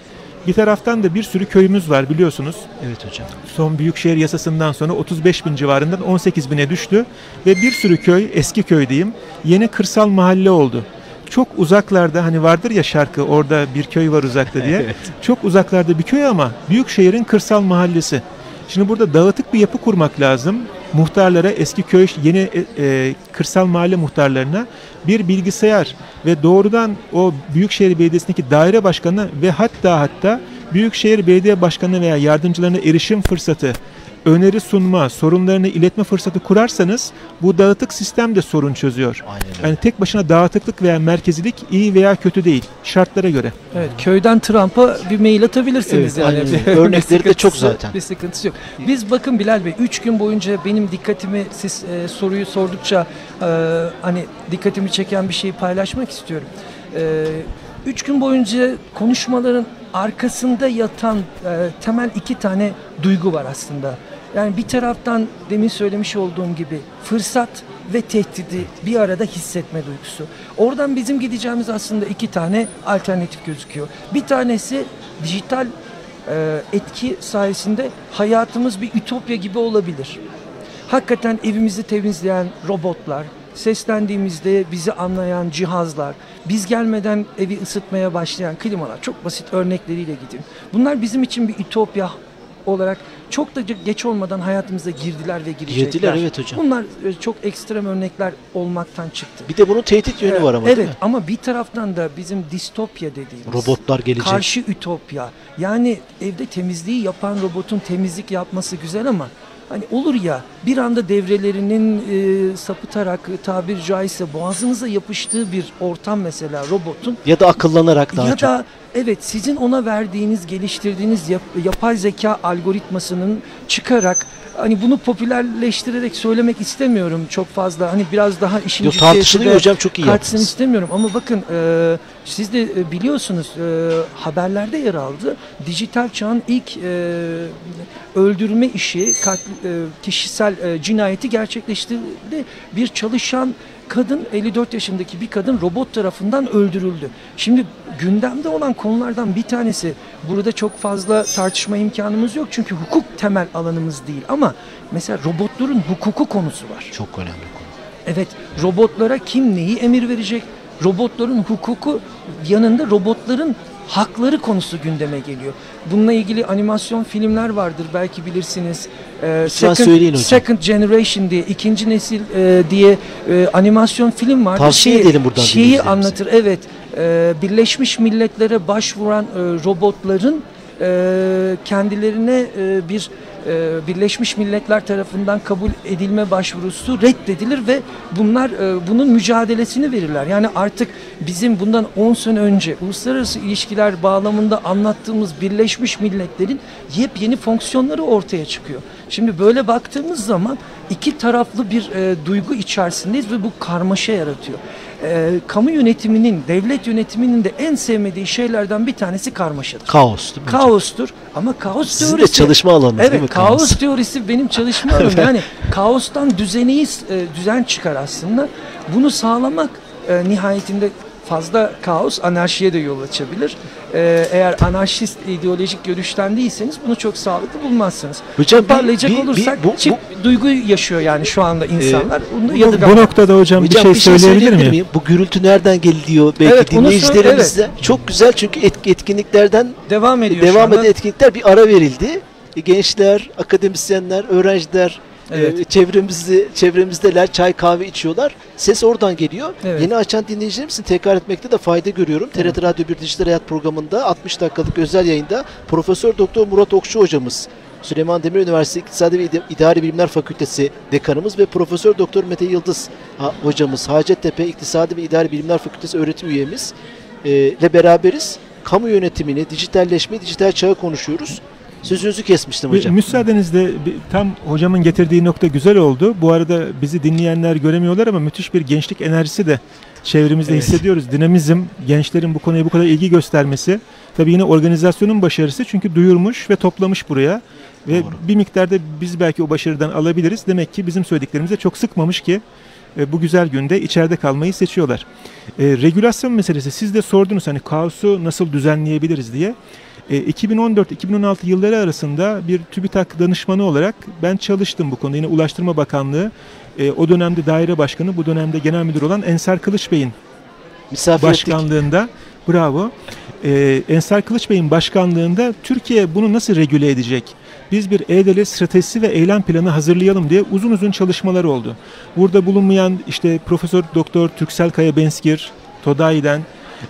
Speaker 4: bir taraftan da bir sürü köyümüz var biliyorsunuz.
Speaker 2: Evet hocam.
Speaker 4: Son büyükşehir yasasından sonra 35 bin civarından 18 bine düştü ve bir sürü köy, eski köy diyeyim, yeni kırsal mahalle oldu. Çok uzaklarda hani vardır ya şarkı orada bir köy var uzakta diye.
Speaker 2: Evet.
Speaker 4: Çok uzaklarda bir köy ama büyük şehrin kırsal mahallesi. Şimdi burada dağıtık bir yapı kurmak lazım. Muhtarlara, eski köy, yeni e, e, kırsal mahalle muhtarlarına bir bilgisayar ve doğrudan o Büyükşehir Belediyesi'ndeki daire başkanı ve hatta hatta Büyükşehir Belediye Başkanı veya yardımcılarına erişim fırsatı, öneri sunma, sorunlarını iletme fırsatı kurarsanız bu dağıtık sistem de sorun çözüyor.
Speaker 2: Aynen öyle.
Speaker 4: Yani tek başına dağıtıklık veya merkezilik iyi veya kötü değil. Şartlara göre.
Speaker 3: Evet, köyden Trump'a bir mail atabilirsiniz
Speaker 2: Evet,
Speaker 3: yani. Bir
Speaker 2: Örnekleri de çok zaten.
Speaker 3: Bir sıkıntısı yok. Biz bakın Bilal Bey 3 gün boyunca benim dikkatimi siz e, soruyu sordukça e, hani dikkatimi çeken bir şeyi paylaşmak istiyorum. 3 gün boyunca konuşmaların arkasında yatan e, temel iki tane duygu var aslında. Yani bir taraftan demin söylemiş olduğum gibi fırsat ve tehdidi bir arada hissetme duygusu. Oradan bizim gideceğimiz aslında iki tane alternatif gözüküyor. Bir tanesi dijital e, etki sayesinde hayatımız bir ütopya gibi olabilir. Hakikaten evimizi temizleyen robotlar, seslendiğimizde bizi anlayan cihazlar, biz gelmeden evi ısıtmaya başlayan klimalar, çok basit örnekleriyle gideyim. Bunlar bizim için bir ütopya olarak çok da geç olmadan hayatımıza girdiler ve girecekler.
Speaker 2: Girdiler, evet hocam.
Speaker 3: Bunlar e, çok ekstrem örnekler olmaktan çıktı.
Speaker 2: Bir de bunun tehdit yönü var ama
Speaker 3: evet,
Speaker 2: değil mi?
Speaker 3: ama bir taraftan da bizim distopya dediğimiz
Speaker 2: Robotlar gelecek.
Speaker 3: karşı ütopya. Yani evde temizliği yapan robotun temizlik yapması güzel ama hani olur ya bir anda devrelerinin e, sapıtarak tabir caizse boğazınıza yapıştığı bir ortam mesela robotun
Speaker 2: Ya da akıllanarak daha
Speaker 3: ya
Speaker 2: çok.
Speaker 3: da evet sizin ona verdiğiniz, geliştirdiğiniz yap- yapay zeka algoritmasının çıkarak hani bunu popülerleştirerek söylemek istemiyorum çok fazla. Hani biraz daha işin
Speaker 2: Yo, tartışılıyor hocam, çok iyi
Speaker 3: kaçsın
Speaker 2: yaptınız.
Speaker 3: istemiyorum ama bakın e, siz de e, biliyorsunuz e, haberlerde yer aldı. Dijital çağın ilk e, öldürme işi, katl- e, kişisel e, cinayeti gerçekleştirdi. Bir çalışan kadın 54 yaşındaki bir kadın robot tarafından öldürüldü. Şimdi gündemde olan konulardan bir tanesi burada çok fazla tartışma imkanımız yok çünkü hukuk temel alanımız değil ama mesela robotların hukuku konusu var.
Speaker 2: Çok önemli konu.
Speaker 3: Evet, robotlara kim neyi emir verecek? Robotların hukuku yanında robotların hakları konusu gündeme geliyor. Bununla ilgili animasyon filmler vardır belki bilirsiniz. Ee,
Speaker 2: hocam.
Speaker 3: Second Generation diye ikinci nesil e, diye e, animasyon film vardır.
Speaker 2: Tavsiye
Speaker 3: Şeyi-
Speaker 2: edelim buradan
Speaker 3: Şeyi anlatır. Evet. e, Birleşmiş Milletler'e başvuran e, robotların e, kendilerine e, bir e, Birleşmiş Milletler tarafından kabul edilme başvurusu reddedilir ve bunlar e, bunun mücadelesini verirler. Yani artık bizim bundan 10 sene önce uluslararası ilişkiler bağlamında anlattığımız Birleşmiş Milletler'in yepyeni fonksiyonları ortaya çıkıyor. Şimdi böyle baktığımız zaman iki taraflı bir e, duygu içerisindeyiz ve bu karmaşa yaratıyor. E, kamu yönetiminin, devlet yönetiminin de en sevmediği şeylerden bir tanesi karmaşadır.
Speaker 2: Kaos değil mi?
Speaker 3: Kaostur ama kaos
Speaker 2: Sizin de
Speaker 3: teorisi...
Speaker 2: çalışma alanınız değil mi?
Speaker 3: Evet, kaos teorisi benim çalışma alanım. Yani kaostan düzeni, e, düzen çıkar aslında. Bunu sağlamak e, nihayetinde fazla kaos anarşiye de yol açabilir. E, eğer anarşist ideolojik görüşten değilseniz bunu çok sağlıklı bulmazsınız.
Speaker 2: Hocam bir-
Speaker 3: Toparlayacak
Speaker 2: bir- bir-
Speaker 3: olursak
Speaker 2: bu-
Speaker 3: çift duygu yaşıyor yani şu anda insanlar. Bunu
Speaker 4: Bu, bu noktada hocam,
Speaker 2: Hocam
Speaker 4: bir şey söyleyebilir miyim?
Speaker 2: Bu gürültü nereden geliyor belki
Speaker 3: Evet, onu
Speaker 2: dinleyicilerimizde? Çok güzel çünkü et- etkinliklerden
Speaker 3: devam ediyor şu
Speaker 2: devam eden etkinlikler bir ara verildi. E, Gençler, akademisyenler, öğrenciler e,
Speaker 3: Evet.
Speaker 2: çevremizde çevremizdeler, çay kahve içiyorlar. Ses oradan geliyor.
Speaker 3: Evet.
Speaker 2: Yeni açan dinleyicilerimizin tekrar etmekte de fayda görüyorum. TRT Radyo 1 Dijital Hayat programında 60 dakikalık özel yayında Profesör Doktor Murat Okçu hocamız Süleyman Demirel Üniversitesi İktisadi ve İdari Bilimler Fakültesi dekanımız ve Profesör Doktor Mete Yıldız hocamız Hacettepe İktisadi ve İdari Bilimler Fakültesi öğretim üyemiz e, ile beraberiz. Kamu yönetimini, dijitalleşmeyi, dijital çağı konuşuyoruz. Sözünüzü kesmiştim hocam.
Speaker 4: Müsaadenizle tam hocamın getirdiği nokta güzel oldu. Bu arada bizi dinleyenler göremiyorlar ama müthiş bir gençlik enerjisi de çevremizde
Speaker 2: Evet.
Speaker 4: hissediyoruz. Dinamizm, gençlerin bu konuya bu kadar ilgi göstermesi. Tabii yine organizasyonun başarısı çünkü duyurmuş ve toplamış buraya. Ve
Speaker 2: Doğru.
Speaker 4: bir miktarda biz belki o başarıdan alabiliriz. Demek ki bizim söylediklerimize çok sıkmamış ki e, bu güzel günde içeride kalmayı seçiyorlar. E, regülasyon meselesi siz de sordunuz hani kaosu nasıl düzenleyebiliriz diye. E, 2014-2016 yılları arasında bir TÜBİTAK danışmanı olarak ben çalıştım bu konuda. Yine Ulaştırma Bakanlığı e, o dönemde daire başkanı, bu dönemde genel müdür olan Ensar Kılıç Bey'in
Speaker 2: Misafir ettik.
Speaker 4: başkanlığında bravo. Ee, Ensar Kılıç Bey'in başkanlığında Türkiye bunu nasıl regüle edecek? Biz bir E-Devlet stratejisi ve eylem planı hazırlayalım diye uzun uzun çalışmalar oldu. Burada bulunmayan işte Profesör Doktor Türksel Kaya Benskir, TODAİ'den,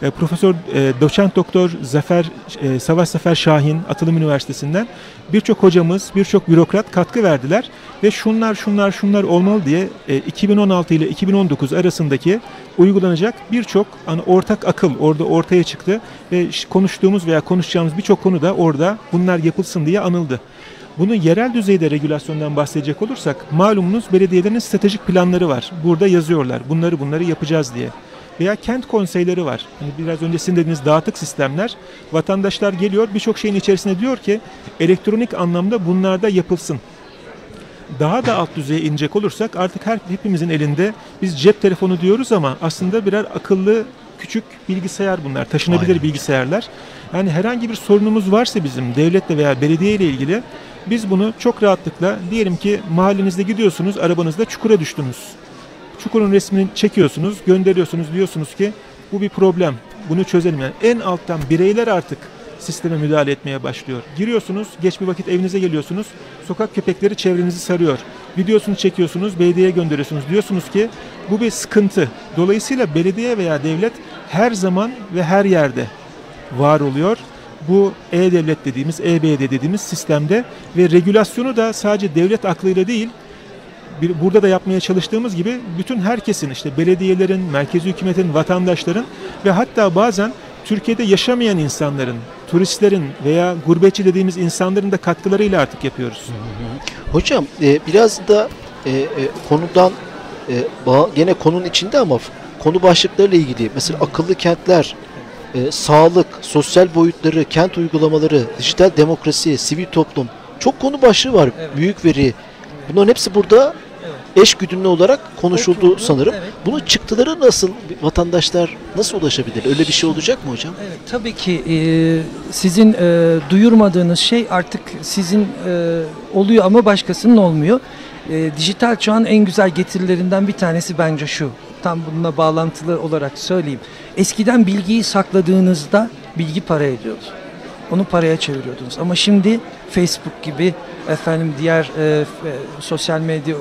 Speaker 4: e, Profesör e, Doçent Doktor Zafer e, Savaş Zafer Şahin Atılım Üniversitesi'nden birçok hocamız, birçok bürokrat katkı verdiler ve şunlar şunlar şunlar olmalı diye e, 2016 ile 2019 arasındaki uygulanacak birçok hani ortak akıl orada ortaya çıktı ve konuştuğumuz veya konuşacağımız birçok konu da orada bunlar yapılsın diye anıldı. Bunu yerel düzeyde regülasyondan bahsedecek olursak malumunuz belediyelerin stratejik planları var. Burada yazıyorlar bunları bunları yapacağız diye. Veya kent konseyleri var. Hani biraz önce sizin dediğiniz dağıtık sistemler. Vatandaşlar geliyor birçok şeyin içerisine diyor ki elektronik anlamda bunlar da yapılsın. Daha da alt düzeye inecek olursak artık her hepimizin elinde biz cep telefonu diyoruz ama aslında birer akıllı küçük bilgisayar bunlar. Taşınabilir
Speaker 2: Aynen.
Speaker 4: bilgisayarlar. Yani herhangi bir sorunumuz varsa bizim devletle veya belediye ile ilgili biz bunu çok rahatlıkla diyelim ki mahallenizde gidiyorsunuz arabanızda çukura düştünüz. Çukurun resmini çekiyorsunuz, gönderiyorsunuz diyorsunuz ki bu bir problem. Bunu çözelim yani. En alttan bireyler artık sisteme müdahale etmeye başlıyor. Giriyorsunuz, geç bir vakit evinize geliyorsunuz. Sokak köpekleri çevrenizi sarıyor. Videosunu çekiyorsunuz, belediyeye gönderiyorsunuz. Diyorsunuz ki bu bir sıkıntı. Dolayısıyla belediye veya devlet her zaman ve her yerde var oluyor. Bu e-devlet dediğimiz, EBD dediğimiz sistemde ve regülasyonu da sadece devlet aklıyla değil, bir, burada da yapmaya çalıştığımız gibi bütün herkesin işte belediyelerin, merkezi hükümetin, vatandaşların ve hatta bazen Türkiye'de yaşamayan insanların, turistlerin veya gurbetçi dediğimiz insanların da katkılarıyla artık yapıyoruz.
Speaker 2: Hocam e, biraz da e, e, konudan gene konunun içinde ama konu başlıklarıyla ilgili mesela akıllı kentler, e, sağlık, sosyal boyutları, kent uygulamaları, dijital demokrasi, sivil toplum çok konu başlığı var.
Speaker 3: Evet.
Speaker 2: Büyük veri. Bunların hepsi burada eş güdümlü olarak konuşuldu
Speaker 3: Oturdu,
Speaker 2: sanırım.
Speaker 3: evet.
Speaker 2: Bunun çıktıları nasıl vatandaşlar nasıl ulaşabilir? Öyle bir şey olacak mı hocam?
Speaker 3: Evet, tabii ki e, sizin e, duyurmadığınız şey artık sizin e, oluyor ama başkasının olmuyor. E, dijital çağın en güzel getirilerinden bir tanesi bence şu. Tam bununla bağlantılı olarak söyleyeyim. Eskiden bilgiyi sakladığınızda bilgi para ediyordu. Onu paraya çeviriyordunuz. Ama şimdi Facebook gibi efendim diğer e, e, sosyal medya e,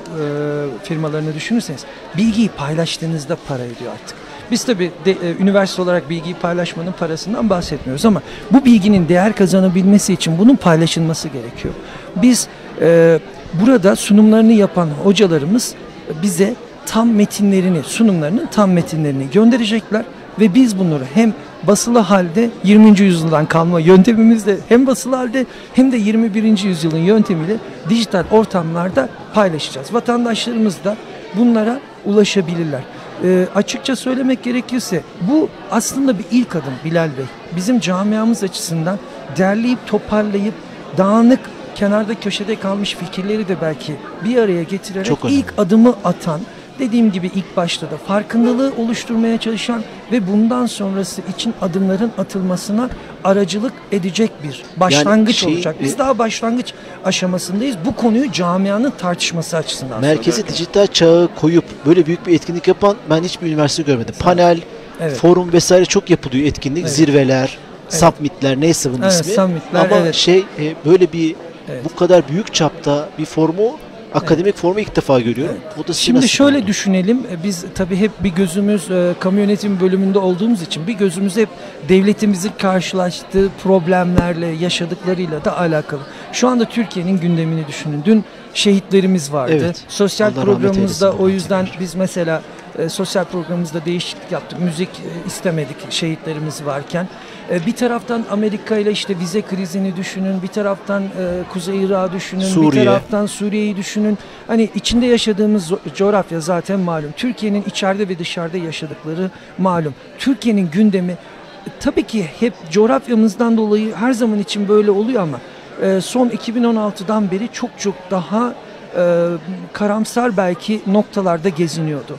Speaker 3: firmalarını düşünürseniz bilgiyi paylaştığınızda para ediyor artık. Biz tabii de, e, üniversite olarak bilgiyi paylaşmanın parasından bahsetmiyoruz ama bu bilginin değer kazanabilmesi için bunun paylaşılması gerekiyor. Biz e, burada sunumlarını yapan hocalarımız bize tam metinlerini, sunumlarının tam metinlerini gönderecekler ve biz bunları hem basılı halde 20. yüzyıldan kalma yöntemimizle hem basılı halde hem de 21. yüzyılın yöntemiyle dijital ortamlarda paylaşacağız. Vatandaşlarımız da bunlara ulaşabilirler. E, açıkça söylemek gerekirse bu aslında bir ilk adım Bilal Bey. Bizim camiamız açısından derleyip toparlayıp dağınık kenarda köşede kalmış fikirleri de belki bir araya getirerek
Speaker 2: Çok önemli.
Speaker 3: ilk adımı atan dediğim gibi ilk başta da farkındalığı oluşturmaya çalışan ve bundan sonrası için adımların atılmasına aracılık edecek bir başlangıç
Speaker 2: şey,
Speaker 3: olacak. Biz
Speaker 2: e-
Speaker 3: daha başlangıç aşamasındayız. Bu konuyu camianın tartışması açısından
Speaker 2: Merkezi dijital çağı koyup böyle büyük bir etkinlik yapan ben hiçbir üniversite görmedim. Panel,
Speaker 3: Evet.
Speaker 2: forum vesaire çok yapılıyor etkinlik.
Speaker 3: Evet.
Speaker 2: Zirveler, submitler neyse bunun
Speaker 3: Evet,
Speaker 2: ismi.
Speaker 3: summitler,
Speaker 2: Ama
Speaker 3: evet.
Speaker 2: şey e, böyle bir
Speaker 3: Evet.
Speaker 2: bu kadar büyük çapta bir formu akademik formu ilk defa görüyorum. Size
Speaker 3: Şimdi şöyle
Speaker 2: oldu.
Speaker 3: düşünelim. E, Biz tabii hep bir gözümüz e, kamu yönetim bölümünde olduğumuz için bir gözümüz hep devletimizin karşılaştığı problemlerle, yaşadıklarıyla da alakalı. Şu anda Türkiye'nin gündemini düşünün. Dün şehitlerimiz vardı.
Speaker 2: Evet.
Speaker 3: Sosyal
Speaker 2: Allah
Speaker 3: programımızda o yüzden biz mesela e, sosyal programımızda değişiklik yaptık. Müzik e, istemedik şehitlerimiz varken. E, bir taraftan Amerika ile işte vize krizini düşünün, bir taraftan e, Kuzey Irak'ı düşünün,
Speaker 2: Suriye.
Speaker 3: bir taraftan Suriye'yi düşünün. Hani içinde yaşadığımız coğrafya zaten malum. Türkiye'nin içeride ve dışarıda yaşadıkları malum. Türkiye'nin gündemi tabii ki hep coğrafyamızdan dolayı her zaman için böyle oluyor ama son 2016'dan beri çok çok daha karamsar belki noktalarda geziniyordu.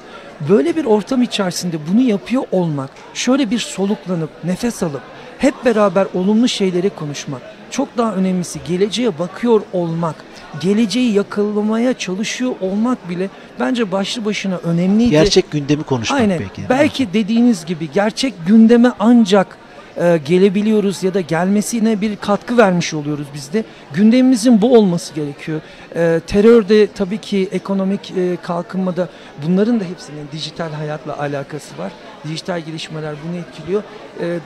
Speaker 3: Böyle bir ortam içerisinde bunu yapıyor olmak, şöyle bir soluklanıp, nefes alıp, hep beraber olumlu şeyleri konuşmak, çok daha önemlisi geleceğe bakıyor olmak, geleceği yakalamaya çalışıyor olmak bile bence başlı başına önemliydi.
Speaker 2: gerçek gündemi konuşmak
Speaker 3: Aynen.
Speaker 2: belki.
Speaker 3: Belki dediğiniz gibi gerçek gündeme ancak e, gelebiliyoruz ya da gelmesine bir katkı vermiş oluyoruz biz de. Gündemimizin bu olması gerekiyor. E, terörde tabii ki ekonomik e, kalkınmada bunların da hepsinin dijital hayatla alakası var. Dijital gelişmeler bunu etkiliyor. E,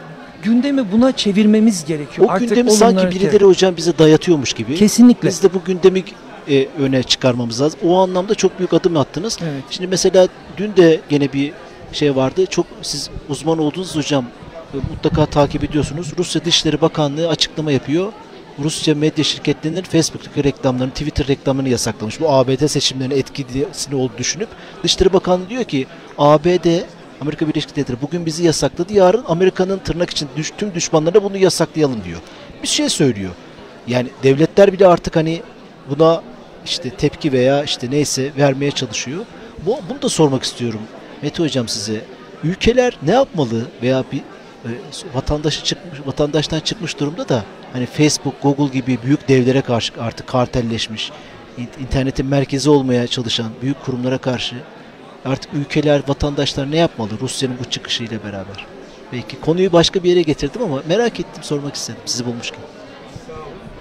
Speaker 3: gündemi buna çevirmemiz gerekiyor.
Speaker 2: o
Speaker 3: Artık
Speaker 2: gündemi sanki birileri hocam bize dayatıyormuş gibi.
Speaker 3: Kesinlikle.
Speaker 2: Biz de bu gündemi e, öne çıkarmamız lazım. O anlamda çok büyük adım attınız.
Speaker 3: Evet.
Speaker 2: Şimdi mesela dün de gene bir şey vardı. Çok siz uzman olduğunuz hocam mutlaka takip ediyorsunuz. Rusya Dışişleri Bakanlığı açıklama yapıyor. Rusya medya şirketlerinin Facebook'taki reklamlarını, Twitter reklamlarını yasaklamış. Bu ABD seçimlerine etkisini olduğunu düşünüp Dışişleri Bakanlığı diyor ki ABD Amerika Birleşik Devletleri bugün bizi yasakladı. Yarın Amerika'nın tırnak için tüm düşmanlarına bunu yasaklayalım diyor. Bir şey söylüyor. Yani devletler bile artık hani buna işte tepki veya işte neyse vermeye çalışıyor. Bu, bunu da sormak istiyorum Mete Hocam size. Ülkeler ne yapmalı veya bir vatandaşı çıkmış, vatandaştan çıkmış durumda da hani Facebook, Google gibi büyük devlere karşı artık kartelleşmiş, in- internetin merkezi olmaya çalışan büyük kurumlara karşı artık ülkeler, vatandaşlar ne yapmalı Rusya'nın bu çıkışıyla beraber? Belki konuyu başka bir yere getirdim ama merak ettim sormak istedim sizi bulmuşken.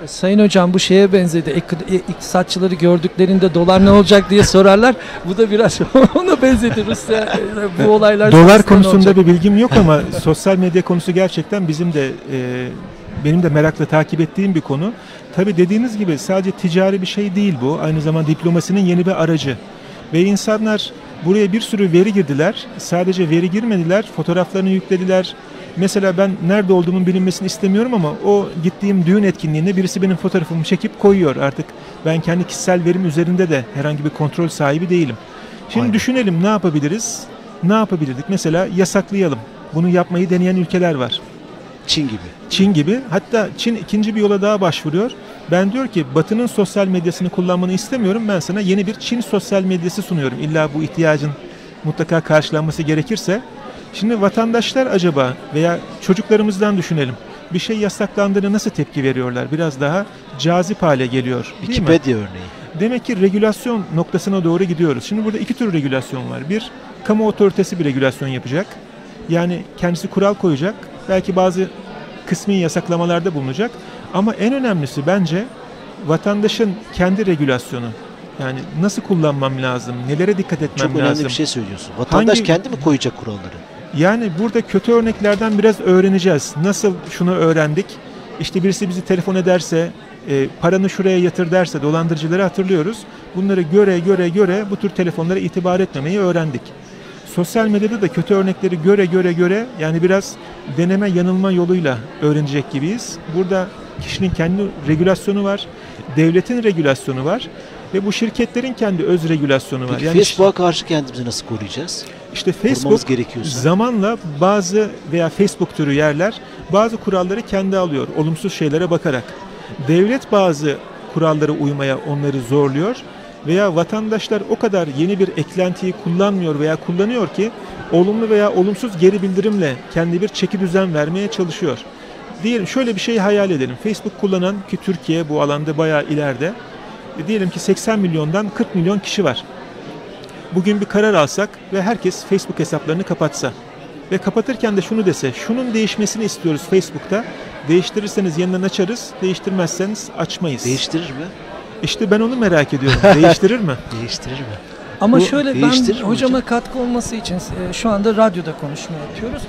Speaker 3: Sayın hocam bu şeye benzedi. Ek- e- İktisatçıları gördüklerinde dolar ne olacak diye sorarlar. Bu da biraz ona benzedi Rusya. e, Bu olaylar
Speaker 4: Dolar konusunda
Speaker 3: olacak?
Speaker 4: bir bilgim yok ama sosyal medya konusu gerçekten bizim de e, benim de merakla takip ettiğim bir konu. Tabii dediğiniz gibi sadece ticari bir şey değil bu. Aynı zamanda diplomasinin yeni bir aracı. Ve insanlar buraya bir sürü veri girdiler. Sadece veri girmediler, fotoğraflarını yüklediler. Mesela ben nerede olduğumun bilinmesini istemiyorum ama o gittiğim düğün etkinliğinde birisi benim fotoğrafımı çekip koyuyor. Artık ben kendi kişisel verim üzerinde de herhangi bir kontrol sahibi değilim. Şimdi
Speaker 2: Aynen.
Speaker 4: düşünelim ne yapabiliriz? Ne yapabilirdik? Mesela yasaklayalım. Bunu yapmayı deneyen ülkeler var.
Speaker 2: Çin gibi.
Speaker 4: Çin gibi. Hatta Çin ikinci bir yola daha başvuruyor. Ben diyor ki Batı'nın sosyal medyasını kullanmanı istemiyorum. Ben sana yeni bir Çin sosyal medyası sunuyorum. İlla bu ihtiyacın mutlaka karşılanması gerekirse. Şimdi vatandaşlar acaba veya çocuklarımızdan düşünelim. Bir şey yasaklandığını nasıl tepki veriyorlar? Biraz daha cazip hale geliyor.
Speaker 2: Wikipedia örneği.
Speaker 4: Demek ki regülasyon noktasına doğru gidiyoruz. Şimdi burada iki tür regülasyon var. Bir, kamu otoritesi bir regülasyon yapacak. Yani kendisi kural koyacak. Belki bazı kısmi yasaklamalarda bulunacak. Ama en önemlisi bence vatandaşın kendi regülasyonu. Yani nasıl kullanmam lazım, nelere dikkat etmem
Speaker 2: Çok önemli
Speaker 4: lazım.
Speaker 2: bir şey söylüyorsun. Vatandaş
Speaker 4: Hangi-
Speaker 2: kendi mi koyacak kuralları?
Speaker 4: Yani burada kötü örneklerden biraz öğreneceğiz. Nasıl şunu öğrendik? İşte birisi bizi telefon ederse, e, paranı şuraya yatır derse dolandırıcıları hatırlıyoruz. Bunları göre göre göre bu tür telefonlara itibar etmemeyi öğrendik. Sosyal medyada da kötü örnekleri göre göre göre yani biraz deneme yanılma yoluyla öğrenecek gibiyiz. Burada kişinin kendi regülasyonu var, devletin regülasyonu var ve bu şirketlerin kendi öz regülasyonu var.
Speaker 2: Peki
Speaker 4: Yani
Speaker 2: Facebook'a karşı kendimizi nasıl koruyacağız?
Speaker 4: İşte Facebook zamanla bazı veya Facebook türü yerler bazı kuralları kendi alıyor olumsuz şeylere bakarak. Devlet bazı kurallara uymaya onları zorluyor veya vatandaşlar o kadar yeni bir eklentiyi kullanmıyor veya kullanıyor ki olumlu veya olumsuz geri bildirimle kendi bir çeki düzen vermeye çalışıyor. Diyelim şöyle bir şey hayal edelim. Facebook kullanan ki Türkiye bu alanda bayağı ileride. Diyelim ki 80 milyondan 40 milyon kişi var bugün bir karar alsak ve herkes Facebook hesaplarını kapatsa ve kapatırken de şunu dese, şunun değişmesini istiyoruz Facebook'ta. Değiştirirseniz yeniden açarız, değiştirmezseniz açmayız.
Speaker 2: Değiştirir mi?
Speaker 4: işte ben onu merak ediyorum. Değiştirir mi?
Speaker 2: Değiştirir mi?
Speaker 3: Ama
Speaker 2: Bu
Speaker 3: şöyle ben hocama
Speaker 2: hocam?
Speaker 3: katkı olması için e, şu anda radyoda konuşma yapıyoruz.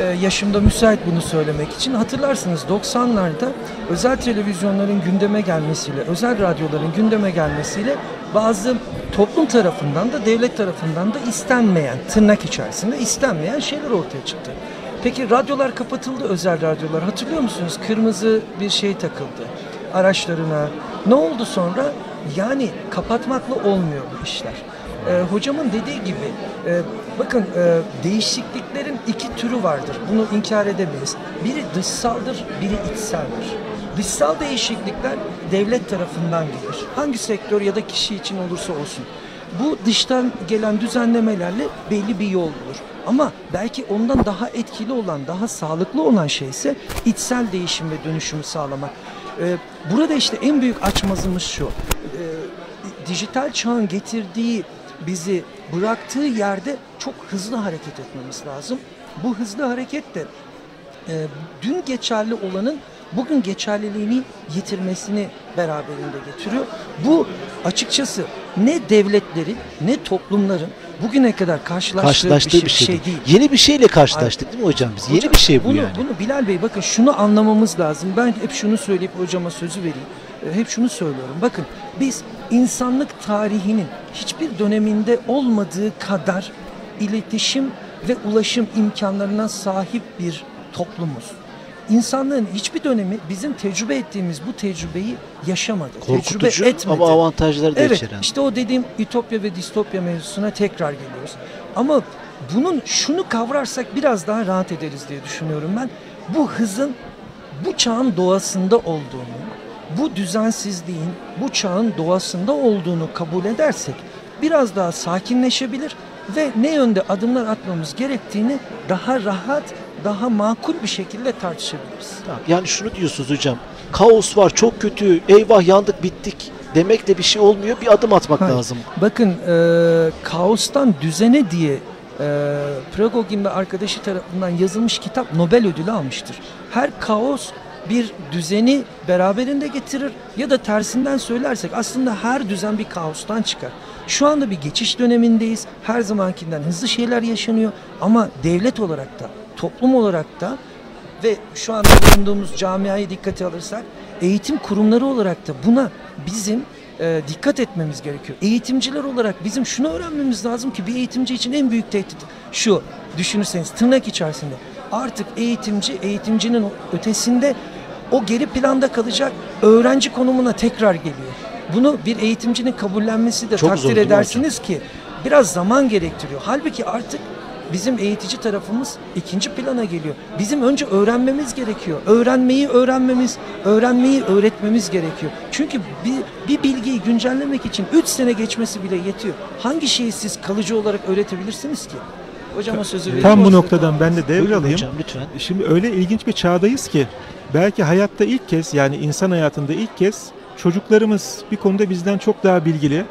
Speaker 3: E, yaşımda müsait bunu söylemek için. Hatırlarsınız 90'larda özel televizyonların gündeme gelmesiyle, özel radyoların gündeme gelmesiyle bazı toplum tarafından da devlet tarafından da istenmeyen, tırnak içerisinde istenmeyen şeyler ortaya çıktı. Peki radyolar kapatıldı özel radyolar. Hatırlıyor musunuz? Kırmızı bir şey takıldı araçlarına. Ne oldu sonra? Yani kapatmakla olmuyor bu işler. Ee, hocamın dediği gibi e, bakın e, değişikliklerin iki türü vardır. Bunu inkar edemeyiz. Biri dışsaldır, biri içseldir. Dışsal değişiklikler devlet tarafından gelir. Hangi sektör ya da kişi için olursa olsun. Bu dıştan gelen düzenlemelerle belli bir yol bulur. Ama belki ondan daha etkili olan, daha sağlıklı olan şey ise içsel değişim ve dönüşümü sağlamak. Ee, burada işte en büyük açmazımız şu. Ee, dijital çağın getirdiği bizi bıraktığı yerde çok hızlı hareket etmemiz lazım. Bu hızlı hareket de e, dün geçerli olanın bugün geçerliliğini yitirmesini beraberinde getiriyor. Bu açıkçası ne devletlerin ne toplumların bugüne kadar karşılaştığı,
Speaker 2: Karşılaştığı
Speaker 3: bir, şey, bir şey değil.
Speaker 2: Yeni bir şeyle karşılaştık değil mi hocam biz? Yeni
Speaker 3: Hocam,
Speaker 2: bir şey bu
Speaker 3: bunu,
Speaker 2: yani.
Speaker 3: Bunu Bilal Bey bakın şunu anlamamız lazım. Ben hep şunu söyleyip hocama sözü vereyim. E, Hep şunu söylüyorum. Bakın biz insanlık tarihinin hiçbir döneminde olmadığı kadar iletişim ve ulaşım imkanlarına sahip bir toplumuz. İnsanlığın hiçbir dönemi bizim tecrübe ettiğimiz bu tecrübeyi yaşamadı.
Speaker 2: Korkutucu
Speaker 3: tecrübe etmedi.
Speaker 2: ama avantajları da
Speaker 3: Evet,
Speaker 2: içeren.
Speaker 3: işte o dediğim ütopya ve distopya mevzusuna tekrar geliyoruz. Ama bunun şunu kavrarsak biraz daha rahat ederiz diye düşünüyorum ben. Bu hızın bu çağın doğasında olduğunu, bu düzensizliğin bu çağın doğasında olduğunu kabul edersek biraz daha sakinleşebilir ve ne yönde adımlar atmamız gerektiğini daha rahat, daha makul bir şekilde tartışabiliriz.
Speaker 2: Tamam, Yani şunu diyorsunuz hocam. Kaos var, çok kötü, eyvah yandık, bittik demekle bir şey olmuyor. Bir adım atmak
Speaker 3: Hayır.
Speaker 2: lazım.
Speaker 3: Bakın e, kaostan düzene diye e, Pragogin ve arkadaşı tarafından yazılmış kitap Nobel ödülü almıştır. Her kaos bir düzeni beraberinde getirir ya da tersinden söylersek aslında her düzen bir kaostan çıkar. Şu anda bir geçiş dönemindeyiz. Her zamankinden hızlı şeyler yaşanıyor ama devlet olarak da toplum olarak da ve şu anda bulunduğumuz camiayı dikkate alırsak eğitim kurumları olarak da buna bizim e, dikkat etmemiz gerekiyor. Eğitimciler olarak bizim şunu öğrenmemiz lazım ki bir eğitimci için en büyük tehdit şu düşünürseniz tırnak içerisinde artık eğitimci eğitimcinin ötesinde o geri planda kalacak öğrenci konumuna tekrar geliyor. Bunu bir eğitimcinin kabullenmesi de
Speaker 2: Çok zor
Speaker 3: takdir
Speaker 2: mi
Speaker 3: edersiniz ki biraz zaman gerektiriyor. Halbuki artık bizim eğitici tarafımız ikinci plana geliyor. Bizim önce öğrenmemiz gerekiyor. Öğrenmeyi öğrenmemiz, öğrenmeyi öğretmemiz gerekiyor. Çünkü bir, bir bilgiyi güncellemek için 3 sene geçmesi bile yetiyor. Hangi şeyi siz kalıcı olarak öğretebilirsiniz ki? Hocama sözü vereyim.
Speaker 4: Tam bu noktadan ben de
Speaker 2: Buyurun
Speaker 4: devralayım.
Speaker 2: hocam lütfen.
Speaker 4: Şimdi öyle ilginç bir çağdayız ki belki hayatta ilk kez yani insan hayatında ilk kez çocuklarımız bir konuda bizden çok daha bilgili.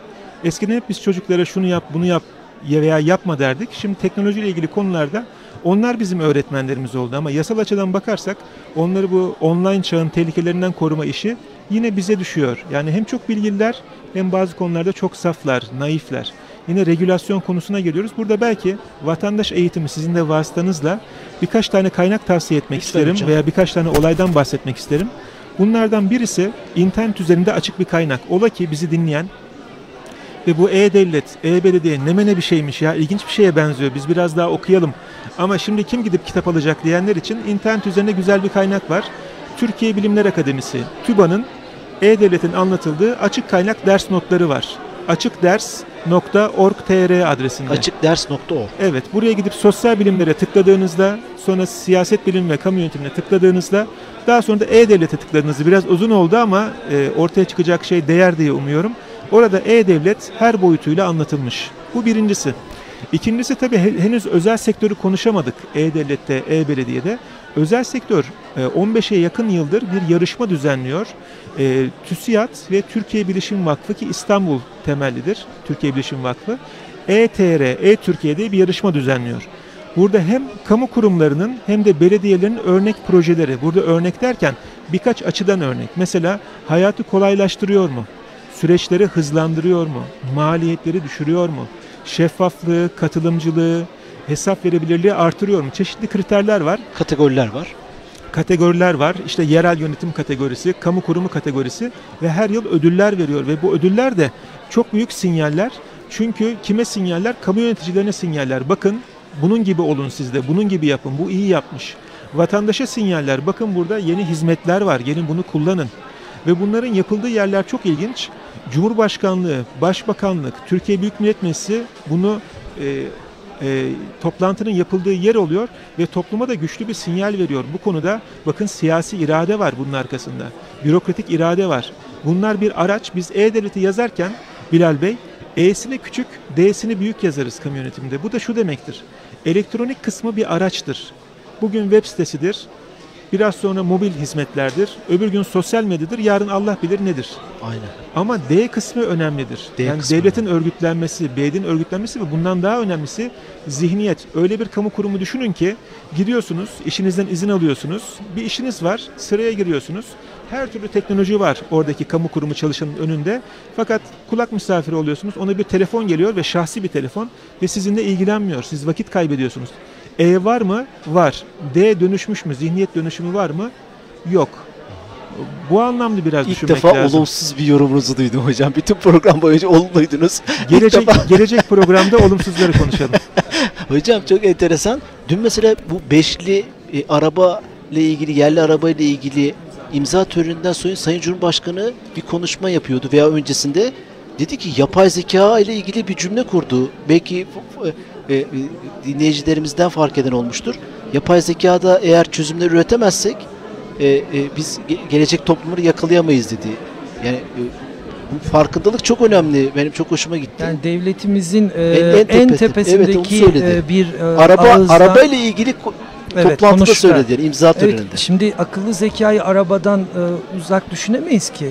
Speaker 4: Eskiden hep biz çocuklara şunu yap, bunu yap ya veya yapma derdik. Şimdi teknolojiyle ilgili konularda onlar bizim öğretmenlerimiz oldu ama yasal açıdan bakarsak onları bu online çağın tehlikelerinden koruma işi yine bize düşüyor. Yani hem çok bilgililer hem bazı konularda çok saflar, naifler. yine regülasyon konusuna geliyoruz. Burada belki vatandaş eğitimi sizin de vasıtanızla birkaç tane kaynak tavsiye etmek
Speaker 2: Lütfen
Speaker 4: isterim veya birkaç tane olaydan bahsetmek isterim. Bunlardan birisi internet üzerinde açık bir kaynak. Ola ki bizi dinleyen ve bu e-devlet, e-belediye ne mene bir şeymiş ya ilginç bir şeye benziyor. Biz biraz daha okuyalım. Ama şimdi kim gidip kitap alacak diyenler için internet üzerinde güzel bir kaynak var. Türkiye Bilimler Akademisi, TÜBA'nın e-devletin anlatıldığı açık kaynak ders notları var. açıkders.org.tr adresinde.
Speaker 2: Açıkders.org.
Speaker 4: Evet, buraya gidip sosyal bilimlere tıkladığınızda, sonra siyaset bilim ve kamu yönetimine tıkladığınızda, daha sonra da e-devlete tıkladığınızda biraz uzun oldu ama e, ortaya çıkacak şey değer diye umuyorum. Orada e-devlet her boyutuyla anlatılmış. Bu birincisi. İkincisi tabii he- henüz özel sektörü konuşamadık e-devlette, e-belediyede. Özel sektör e, 15'e yakın yıldır bir yarışma düzenliyor. E, TÜSİAD ve Türkiye Bilişim Vakfı ki İstanbul temellidir. Türkiye Bilişim Vakfı. E-TR, E-Türkiye diye bir yarışma düzenliyor. Burada hem kamu kurumlarının hem de belediyelerin örnek projeleri. Burada örnek derken birkaç açıdan örnek. Mesela hayatı kolaylaştırıyor mu? Süreçleri hızlandırıyor mu? Maliyetleri düşürüyor mu? Şeffaflığı, katılımcılığı, hesap verebilirliği artırıyor mu? Çeşitli kriterler var
Speaker 2: Kategoriler var.
Speaker 4: kategoriler var. İşte yerel yönetim kategorisi, kamu kurumu kategorisi ve her yıl ödüller veriyor ve bu ödüller de çok büyük sinyaller. Çünkü kime sinyaller? Kamu yöneticilerine sinyaller. Bakın bunun gibi olun siz de, bunun gibi yapın, bu iyi yapmış. Vatandaşa sinyaller. Bakın burada yeni hizmetler var, gelin bunu kullanın. Ve bunların yapıldığı yerler çok ilginç. Cumhurbaşkanlığı, Başbakanlık, Türkiye Büyük Millet Meclisi bunu e, e, toplantının yapıldığı yer oluyor ve topluma da güçlü bir sinyal veriyor. Bu konuda bakın siyasi irade var bunun arkasında. Bürokratik irade var. Bunlar bir araç. Biz E-Devleti yazarken Bilal Bey E'sini küçük, D'sini büyük yazarız kamu yönetiminde. Bu da şu demektir. Elektronik kısmı bir araçtır. Bugün web sitesidir. Biraz sonra mobil hizmetlerdir. Öbür gün sosyal medyadır. Yarın Allah bilir nedir.
Speaker 2: Aynen.
Speaker 4: Ama D kısmı önemlidir.
Speaker 2: D
Speaker 4: yani
Speaker 2: kısmı
Speaker 4: devletin örgütlenmesi, B'nin örgütlenmesi ve bundan daha önemlisi zihniyet. Öyle bir kamu kurumu düşünün ki gidiyorsunuz, işinizden izin alıyorsunuz. Bir işiniz var, sıraya giriyorsunuz. Her türlü teknoloji var oradaki kamu kurumu çalışanın önünde. Fakat kulak misafiri oluyorsunuz. Ona bir telefon geliyor ve şahsi bir telefon ve sizinle ilgilenmiyor. Siz vakit kaybediyorsunuz. E var mı? Var. D dönüşmüş mü? Zihniyet dönüşümü var mı? Yok. Bu anlamda biraz
Speaker 2: İlk
Speaker 4: düşünmek
Speaker 2: defa
Speaker 4: lazım.
Speaker 2: olumsuz bir yorumunuzu duydum hocam. Bütün program boyunca olumluydunuz. İlk
Speaker 4: Gelecek
Speaker 2: defa-
Speaker 4: gelecek programda olumsuzları konuşalım.
Speaker 2: Hocam çok enteresan. Dün mesela bu beşli e, araba ile ilgili, yerli araba ile ilgili imza töreninden sonra Sayın Cumhurbaşkanı bir konuşma yapıyordu veya öncesinde dedi ki yapay zeka ile ilgili bir cümle kurdu. Belki e, dinleyicilerimizden fark eden olmuştur. Yapay zekada eğer çözümler üretemezsek e, e, biz ge- gelecek toplumları yakalayamayız dedi. Yani e, bu farkındalık çok önemli. Benim çok hoşuma gitti.
Speaker 3: Yani devletimizin e,
Speaker 2: En- en
Speaker 3: en,
Speaker 2: tepesi.
Speaker 3: tepesindeki
Speaker 2: Evet,
Speaker 3: e, bir e,
Speaker 2: araba
Speaker 3: ağızdan-
Speaker 2: araba ile ilgili
Speaker 3: Evet,
Speaker 2: toplantıda
Speaker 3: konuştular.
Speaker 2: söyledi yani imza
Speaker 3: Evet,
Speaker 2: töreninde.
Speaker 3: şimdi akıllı zekayı arabadan e, uzak düşünemeyiz ki.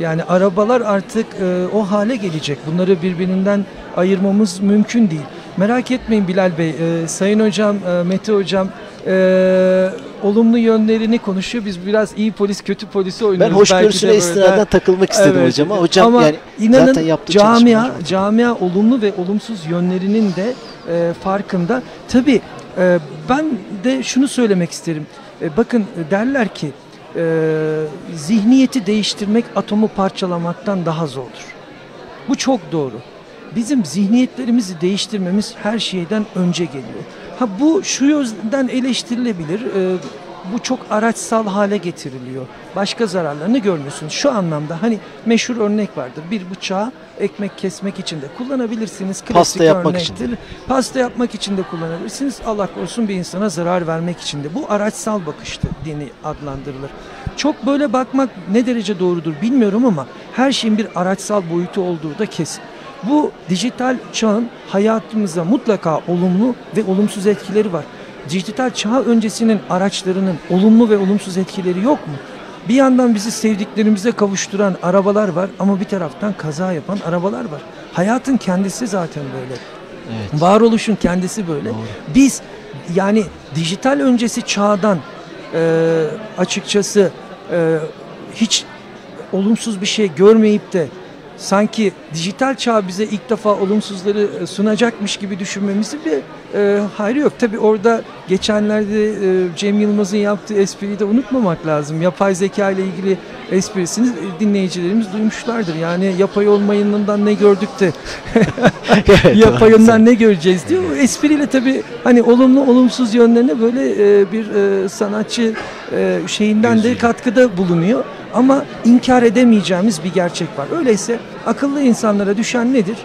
Speaker 3: Yani arabalar artık e, o hale gelecek. Bunları birbirinden ayırmamız mümkün değil. Merak etmeyin Bilal Bey. E, Sayın Hocam, e, Mete Hocam e, olumlu yönlerini konuşuyor. Biz biraz iyi polis, kötü polisi oynuyoruz.
Speaker 2: Ben hoşgörüsüne istinaden takılmak istedim
Speaker 3: Evet.
Speaker 2: hocama. Hocam
Speaker 3: Ama
Speaker 2: yani
Speaker 3: inanın
Speaker 2: zaten yaptığı
Speaker 3: camia, camia olumlu ve olumsuz yönlerinin de e, farkında. Tabii e, ben de şunu söylemek isterim. E, bakın e, derler ki e, zihniyeti değiştirmek atomu parçalamaktan daha zordur. Bu çok doğru. Bizim zihniyetlerimizi değiştirmemiz her şeyden önce geliyor. Ha bu şu yüzden eleştirilebilir. e, bu çok araçsal hale getiriliyor. Başka zararlarını görmüyorsunuz. Şu anlamda hani meşhur örnek vardır. Bir bıçağı ekmek kesmek için de kullanabilirsiniz. Klasik
Speaker 2: Pasta yapmak için
Speaker 3: örnektir. Pasta yapmak için de kullanabilirsiniz. Allah korusun bir insana zarar vermek için de. Bu araçsal bakıştı dini adlandırılır. Çok böyle bakmak ne derece doğrudur bilmiyorum ama her şeyin bir araçsal boyutu olduğu da kesin. Bu dijital çağın hayatımıza mutlaka olumlu ve olumsuz etkileri var. Dijital çağ öncesinin araçlarının olumlu ve olumsuz etkileri yok mu? Bir yandan bizi sevdiklerimize kavuşturan arabalar var ama bir taraftan kaza yapan arabalar var. Hayatın kendisi zaten böyle.
Speaker 2: Evet.
Speaker 3: Varoluşun kendisi böyle. Biz yani dijital öncesi çağdan e, açıkçası e, hiç olumsuz bir şey görmeyip de sanki dijital çağ bize ilk defa olumsuzları e, sunacakmış gibi düşünmemizin bir e, hayrı yok. Tabii orada geçenlerde e, Cem Yılmaz'ın yaptığı espriyi de unutmamak lazım. Yapay zeka ile ilgili esprisini e, dinleyicilerimiz duymuşlardır. Yani yapay olmayından ne gördük de yapayından ne göreceğiz diyor. O espriyle tabii hani olumlu olumsuz yönlerine böyle e, bir e, sanatçı e, şeyinden de katkıda bulunuyor. Ama inkar edemeyeceğimiz bir gerçek var. Öyleyse akıllı insanlara düşen nedir?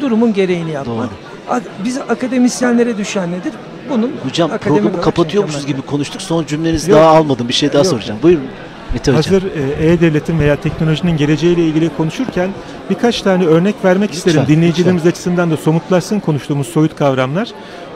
Speaker 3: Durumun gereğini yapmak.
Speaker 2: Doğru.
Speaker 3: A- Bize akademisyenlere düşen nedir? Bunun
Speaker 2: Hocam programı kapatıyormuşuz gibi konuştuk. Son cümlenizi
Speaker 3: Yok.
Speaker 2: daha almadım. Bir şey daha
Speaker 3: Yok.
Speaker 2: soracağım. Buyurun Mete Hocam.
Speaker 4: Hazır e, e-devletin veya teknolojinin geleceğiyle ilgili konuşurken birkaç tane örnek vermek
Speaker 2: Lütfen,
Speaker 4: isterim. Dinleyicilerimiz açısından da somutlaşsın konuştuğumuz soyut kavramlar.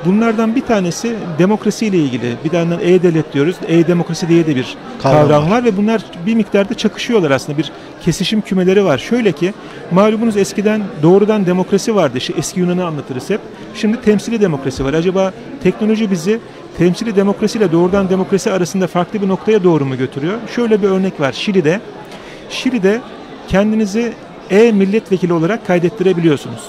Speaker 4: Bunlardan bir tanesi demokrasiyle ilgili. Bir yandan e-devlet diyoruz. E-demokrasi diye de bir
Speaker 2: Kavram
Speaker 4: kavram,
Speaker 2: var.
Speaker 4: ve bunlar bir miktarda çakışıyorlar aslında. Bir kesişim kümeleri var. Şöyle ki malumunuz eskiden doğrudan demokrasi vardı. İşte eski Yunan'ı anlatırız hep. Şimdi temsili demokrasi var. Acaba teknoloji bizi temsili demokrasiyle doğrudan demokrasi arasında farklı bir noktaya doğru mu götürüyor? Şöyle bir örnek var. Şili'de Şili'de kendinizi e-milletvekili olarak kaydettirebiliyorsunuz.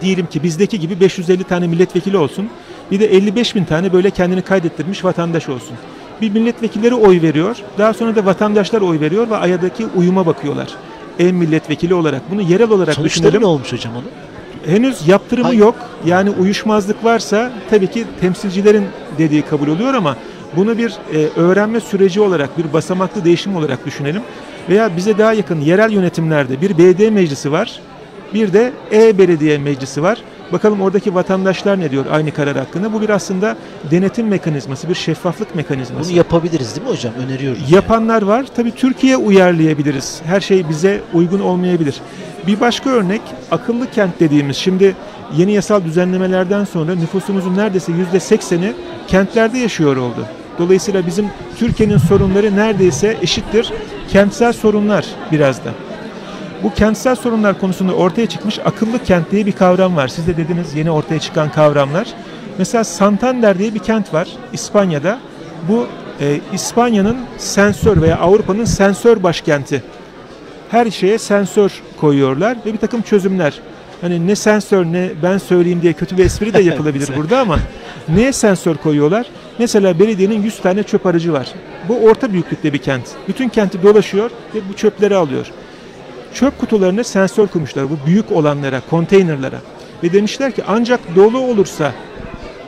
Speaker 4: Diyelim ki bizdeki gibi 550 tane milletvekili olsun. Bir de 55 bin tane böyle kendini kaydettirmiş vatandaş olsun. Bir milletvekilleri oy veriyor. Daha sonra da vatandaşlar oy veriyor ve ayadaki uyuma bakıyorlar. E-milletvekili olarak. Bunu yerel olarak
Speaker 2: Sonuçları
Speaker 4: düşünelim.
Speaker 2: ne olmuş hocam onun?
Speaker 4: Henüz yaptırımı
Speaker 2: Hayır.
Speaker 4: yok. Yani uyuşmazlık varsa tabii ki temsilcilerin dediği kabul oluyor ama bunu bir e, öğrenme süreci olarak, bir basamaklı değişim olarak düşünelim. Veya bize daha yakın yerel yönetimlerde bir belediye meclisi var. Bir de e-belediye meclisi var. Bakalım oradaki vatandaşlar ne diyor aynı karar hakkında. Bu bir aslında denetim mekanizması, bir şeffaflık mekanizması.
Speaker 2: Bunu yapabiliriz değil mi hocam? Öneriyoruz.
Speaker 4: Yapanlar var. Tabii Türkiye uyarlayabiliriz. Her şey bize uygun olmayabilir. Bir başka örnek akıllı kent dediğimiz. Şimdi yeni yasal düzenlemelerden sonra nüfusumuzun neredeyse yüzde sekseni kentlerde yaşıyor oldu. Dolayısıyla bizim Türkiye'nin sorunları neredeyse eşittir. Kentsel sorunlar biraz da. Bu kentsel sorunlar konusunda ortaya çıkmış akıllı kent diye bir kavram var. Siz de dediniz yeni ortaya çıkan kavramlar. Mesela Santander diye bir kent var İspanya'da. Bu e, İspanya'nın sensör veya Avrupa'nın sensör başkenti. Her şeye sensör koyuyorlar ve bir takım çözümler. Hani ne sensör ne ben söyleyeyim diye kötü bir espri de yapılabilir burada ama neye sensör koyuyorlar? Mesela belediyenin 100 tane çöp aracı var. Bu orta büyüklükte bir kent. Bütün kenti dolaşıyor ve bu çöpleri alıyor. Çöp kutularına sensör koymuşlar bu büyük olanlara, konteynerlara. Ve demişler ki ancak dolu olursa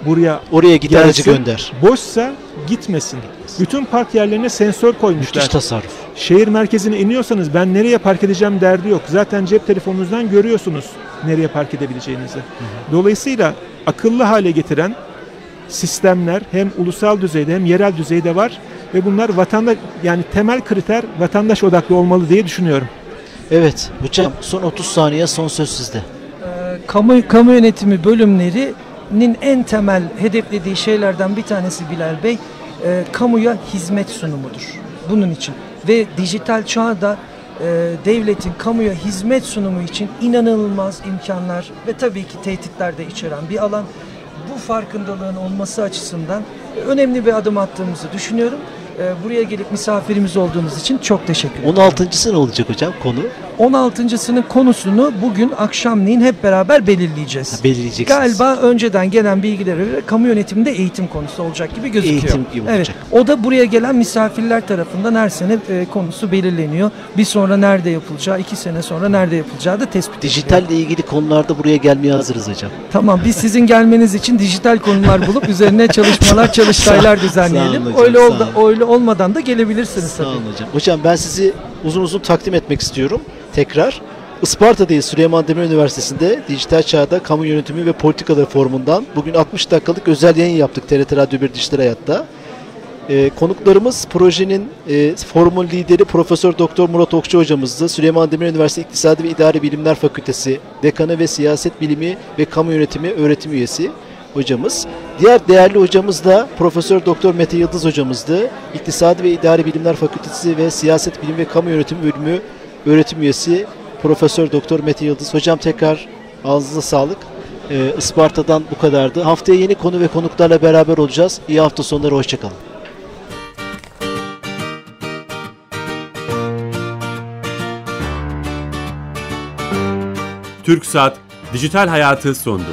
Speaker 4: buraya
Speaker 2: Oraya
Speaker 4: gelsin,
Speaker 2: gönder.
Speaker 4: boşsa gitmesin. Bütün park yerlerine sensör koymuşlar.
Speaker 2: Müthiş tasarruf.
Speaker 4: Şehir merkezine iniyorsanız ben nereye park edeceğim derdi yok. Zaten cep telefonunuzdan görüyorsunuz nereye park edebileceğinizi. Dolayısıyla akıllı hale getiren sistemler hem ulusal düzeyde hem yerel düzeyde var ve bunlar vatandaş yani temel kriter vatandaş odaklı olmalı diye düşünüyorum.
Speaker 2: Evet hocam son 30 saniye son söz sizde.
Speaker 3: Ee, kamu, kamu yönetimi bölümlerinin en temel hedeflediği şeylerden bir tanesi Bilal Bey, e, kamuya hizmet sunumudur. Bunun için ve dijital çağda e, devletin kamuya hizmet sunumu için inanılmaz imkanlar ve tabii ki tehditler de içeren bir alan. Bu farkındalığın olması açısından önemli bir adım attığımızı düşünüyorum. E, buraya gelip misafirimiz olduğunuz için çok teşekkür ederim.
Speaker 2: 16.sı ne olacak hocam konu?
Speaker 3: 16.sının konusunu bugün akşamleyin hep beraber belirleyeceğiz.
Speaker 2: Ha, belirleyeceksiniz.
Speaker 3: Galiba önceden gelen bilgilere göre kamu yönetiminde eğitim konusu olacak gibi gözüküyor.
Speaker 2: Eğitim gibi
Speaker 3: evet.
Speaker 2: olacak.
Speaker 3: O da buraya gelen misafirler tarafından her sene e, konusu belirleniyor. Bir sonra nerede yapılacağı, iki sene sonra nerede yapılacağı da tespit ediliyor.
Speaker 2: Dijitalle ilgili konularda buraya gelmeye hazırız hocam.
Speaker 3: Tamam biz sizin gelmeniz için dijital konular bulup üzerine çalışmalar, çalıştaylar düzenleyelim.
Speaker 2: Sağ olun hocam,
Speaker 3: öyle, oldu, öyle olmadan da gelebilirsiniz
Speaker 2: Sağ
Speaker 3: tabii.
Speaker 2: olun hocam. Hocam ben sizi uzun uzun takdim etmek istiyorum. Tekrar. Isparta'dayız Süleyman Demirel Üniversitesi'nde Dijital Çağda Kamu Yönetimi ve Politikaları Forumu'ndan. Bugün 60 dakikalık özel yayın yaptık TRT Radyo 1 Dijital Hayat'ta. Ee, konuklarımız projenin e, forumun lideri Profesör Doktor Murat Okçu hocamızdı. Süleyman Demirel Üniversitesi İktisadi ve İdari Bilimler Fakültesi Dekanı ve Siyaset Bilimi ve Kamu Yönetimi öğretim üyesi hocamız. Diğer değerli hocamız da Profesör Doktor Mete Yıldız hocamızdı. İktisadi ve İdari Bilimler Fakültesi ve Siyaset Bilimi ve Kamu Yönetimi bölümü öğretim üyesi Profesör Doktor Mete Yıldız. Hocam tekrar ağzınıza sağlık. Ee, Isparta'dan bu kadardı. Haftaya yeni konu ve konuklarla beraber olacağız. İyi hafta sonları, hoşçakalın.
Speaker 1: TürkSat Dijital Hayatı sundu.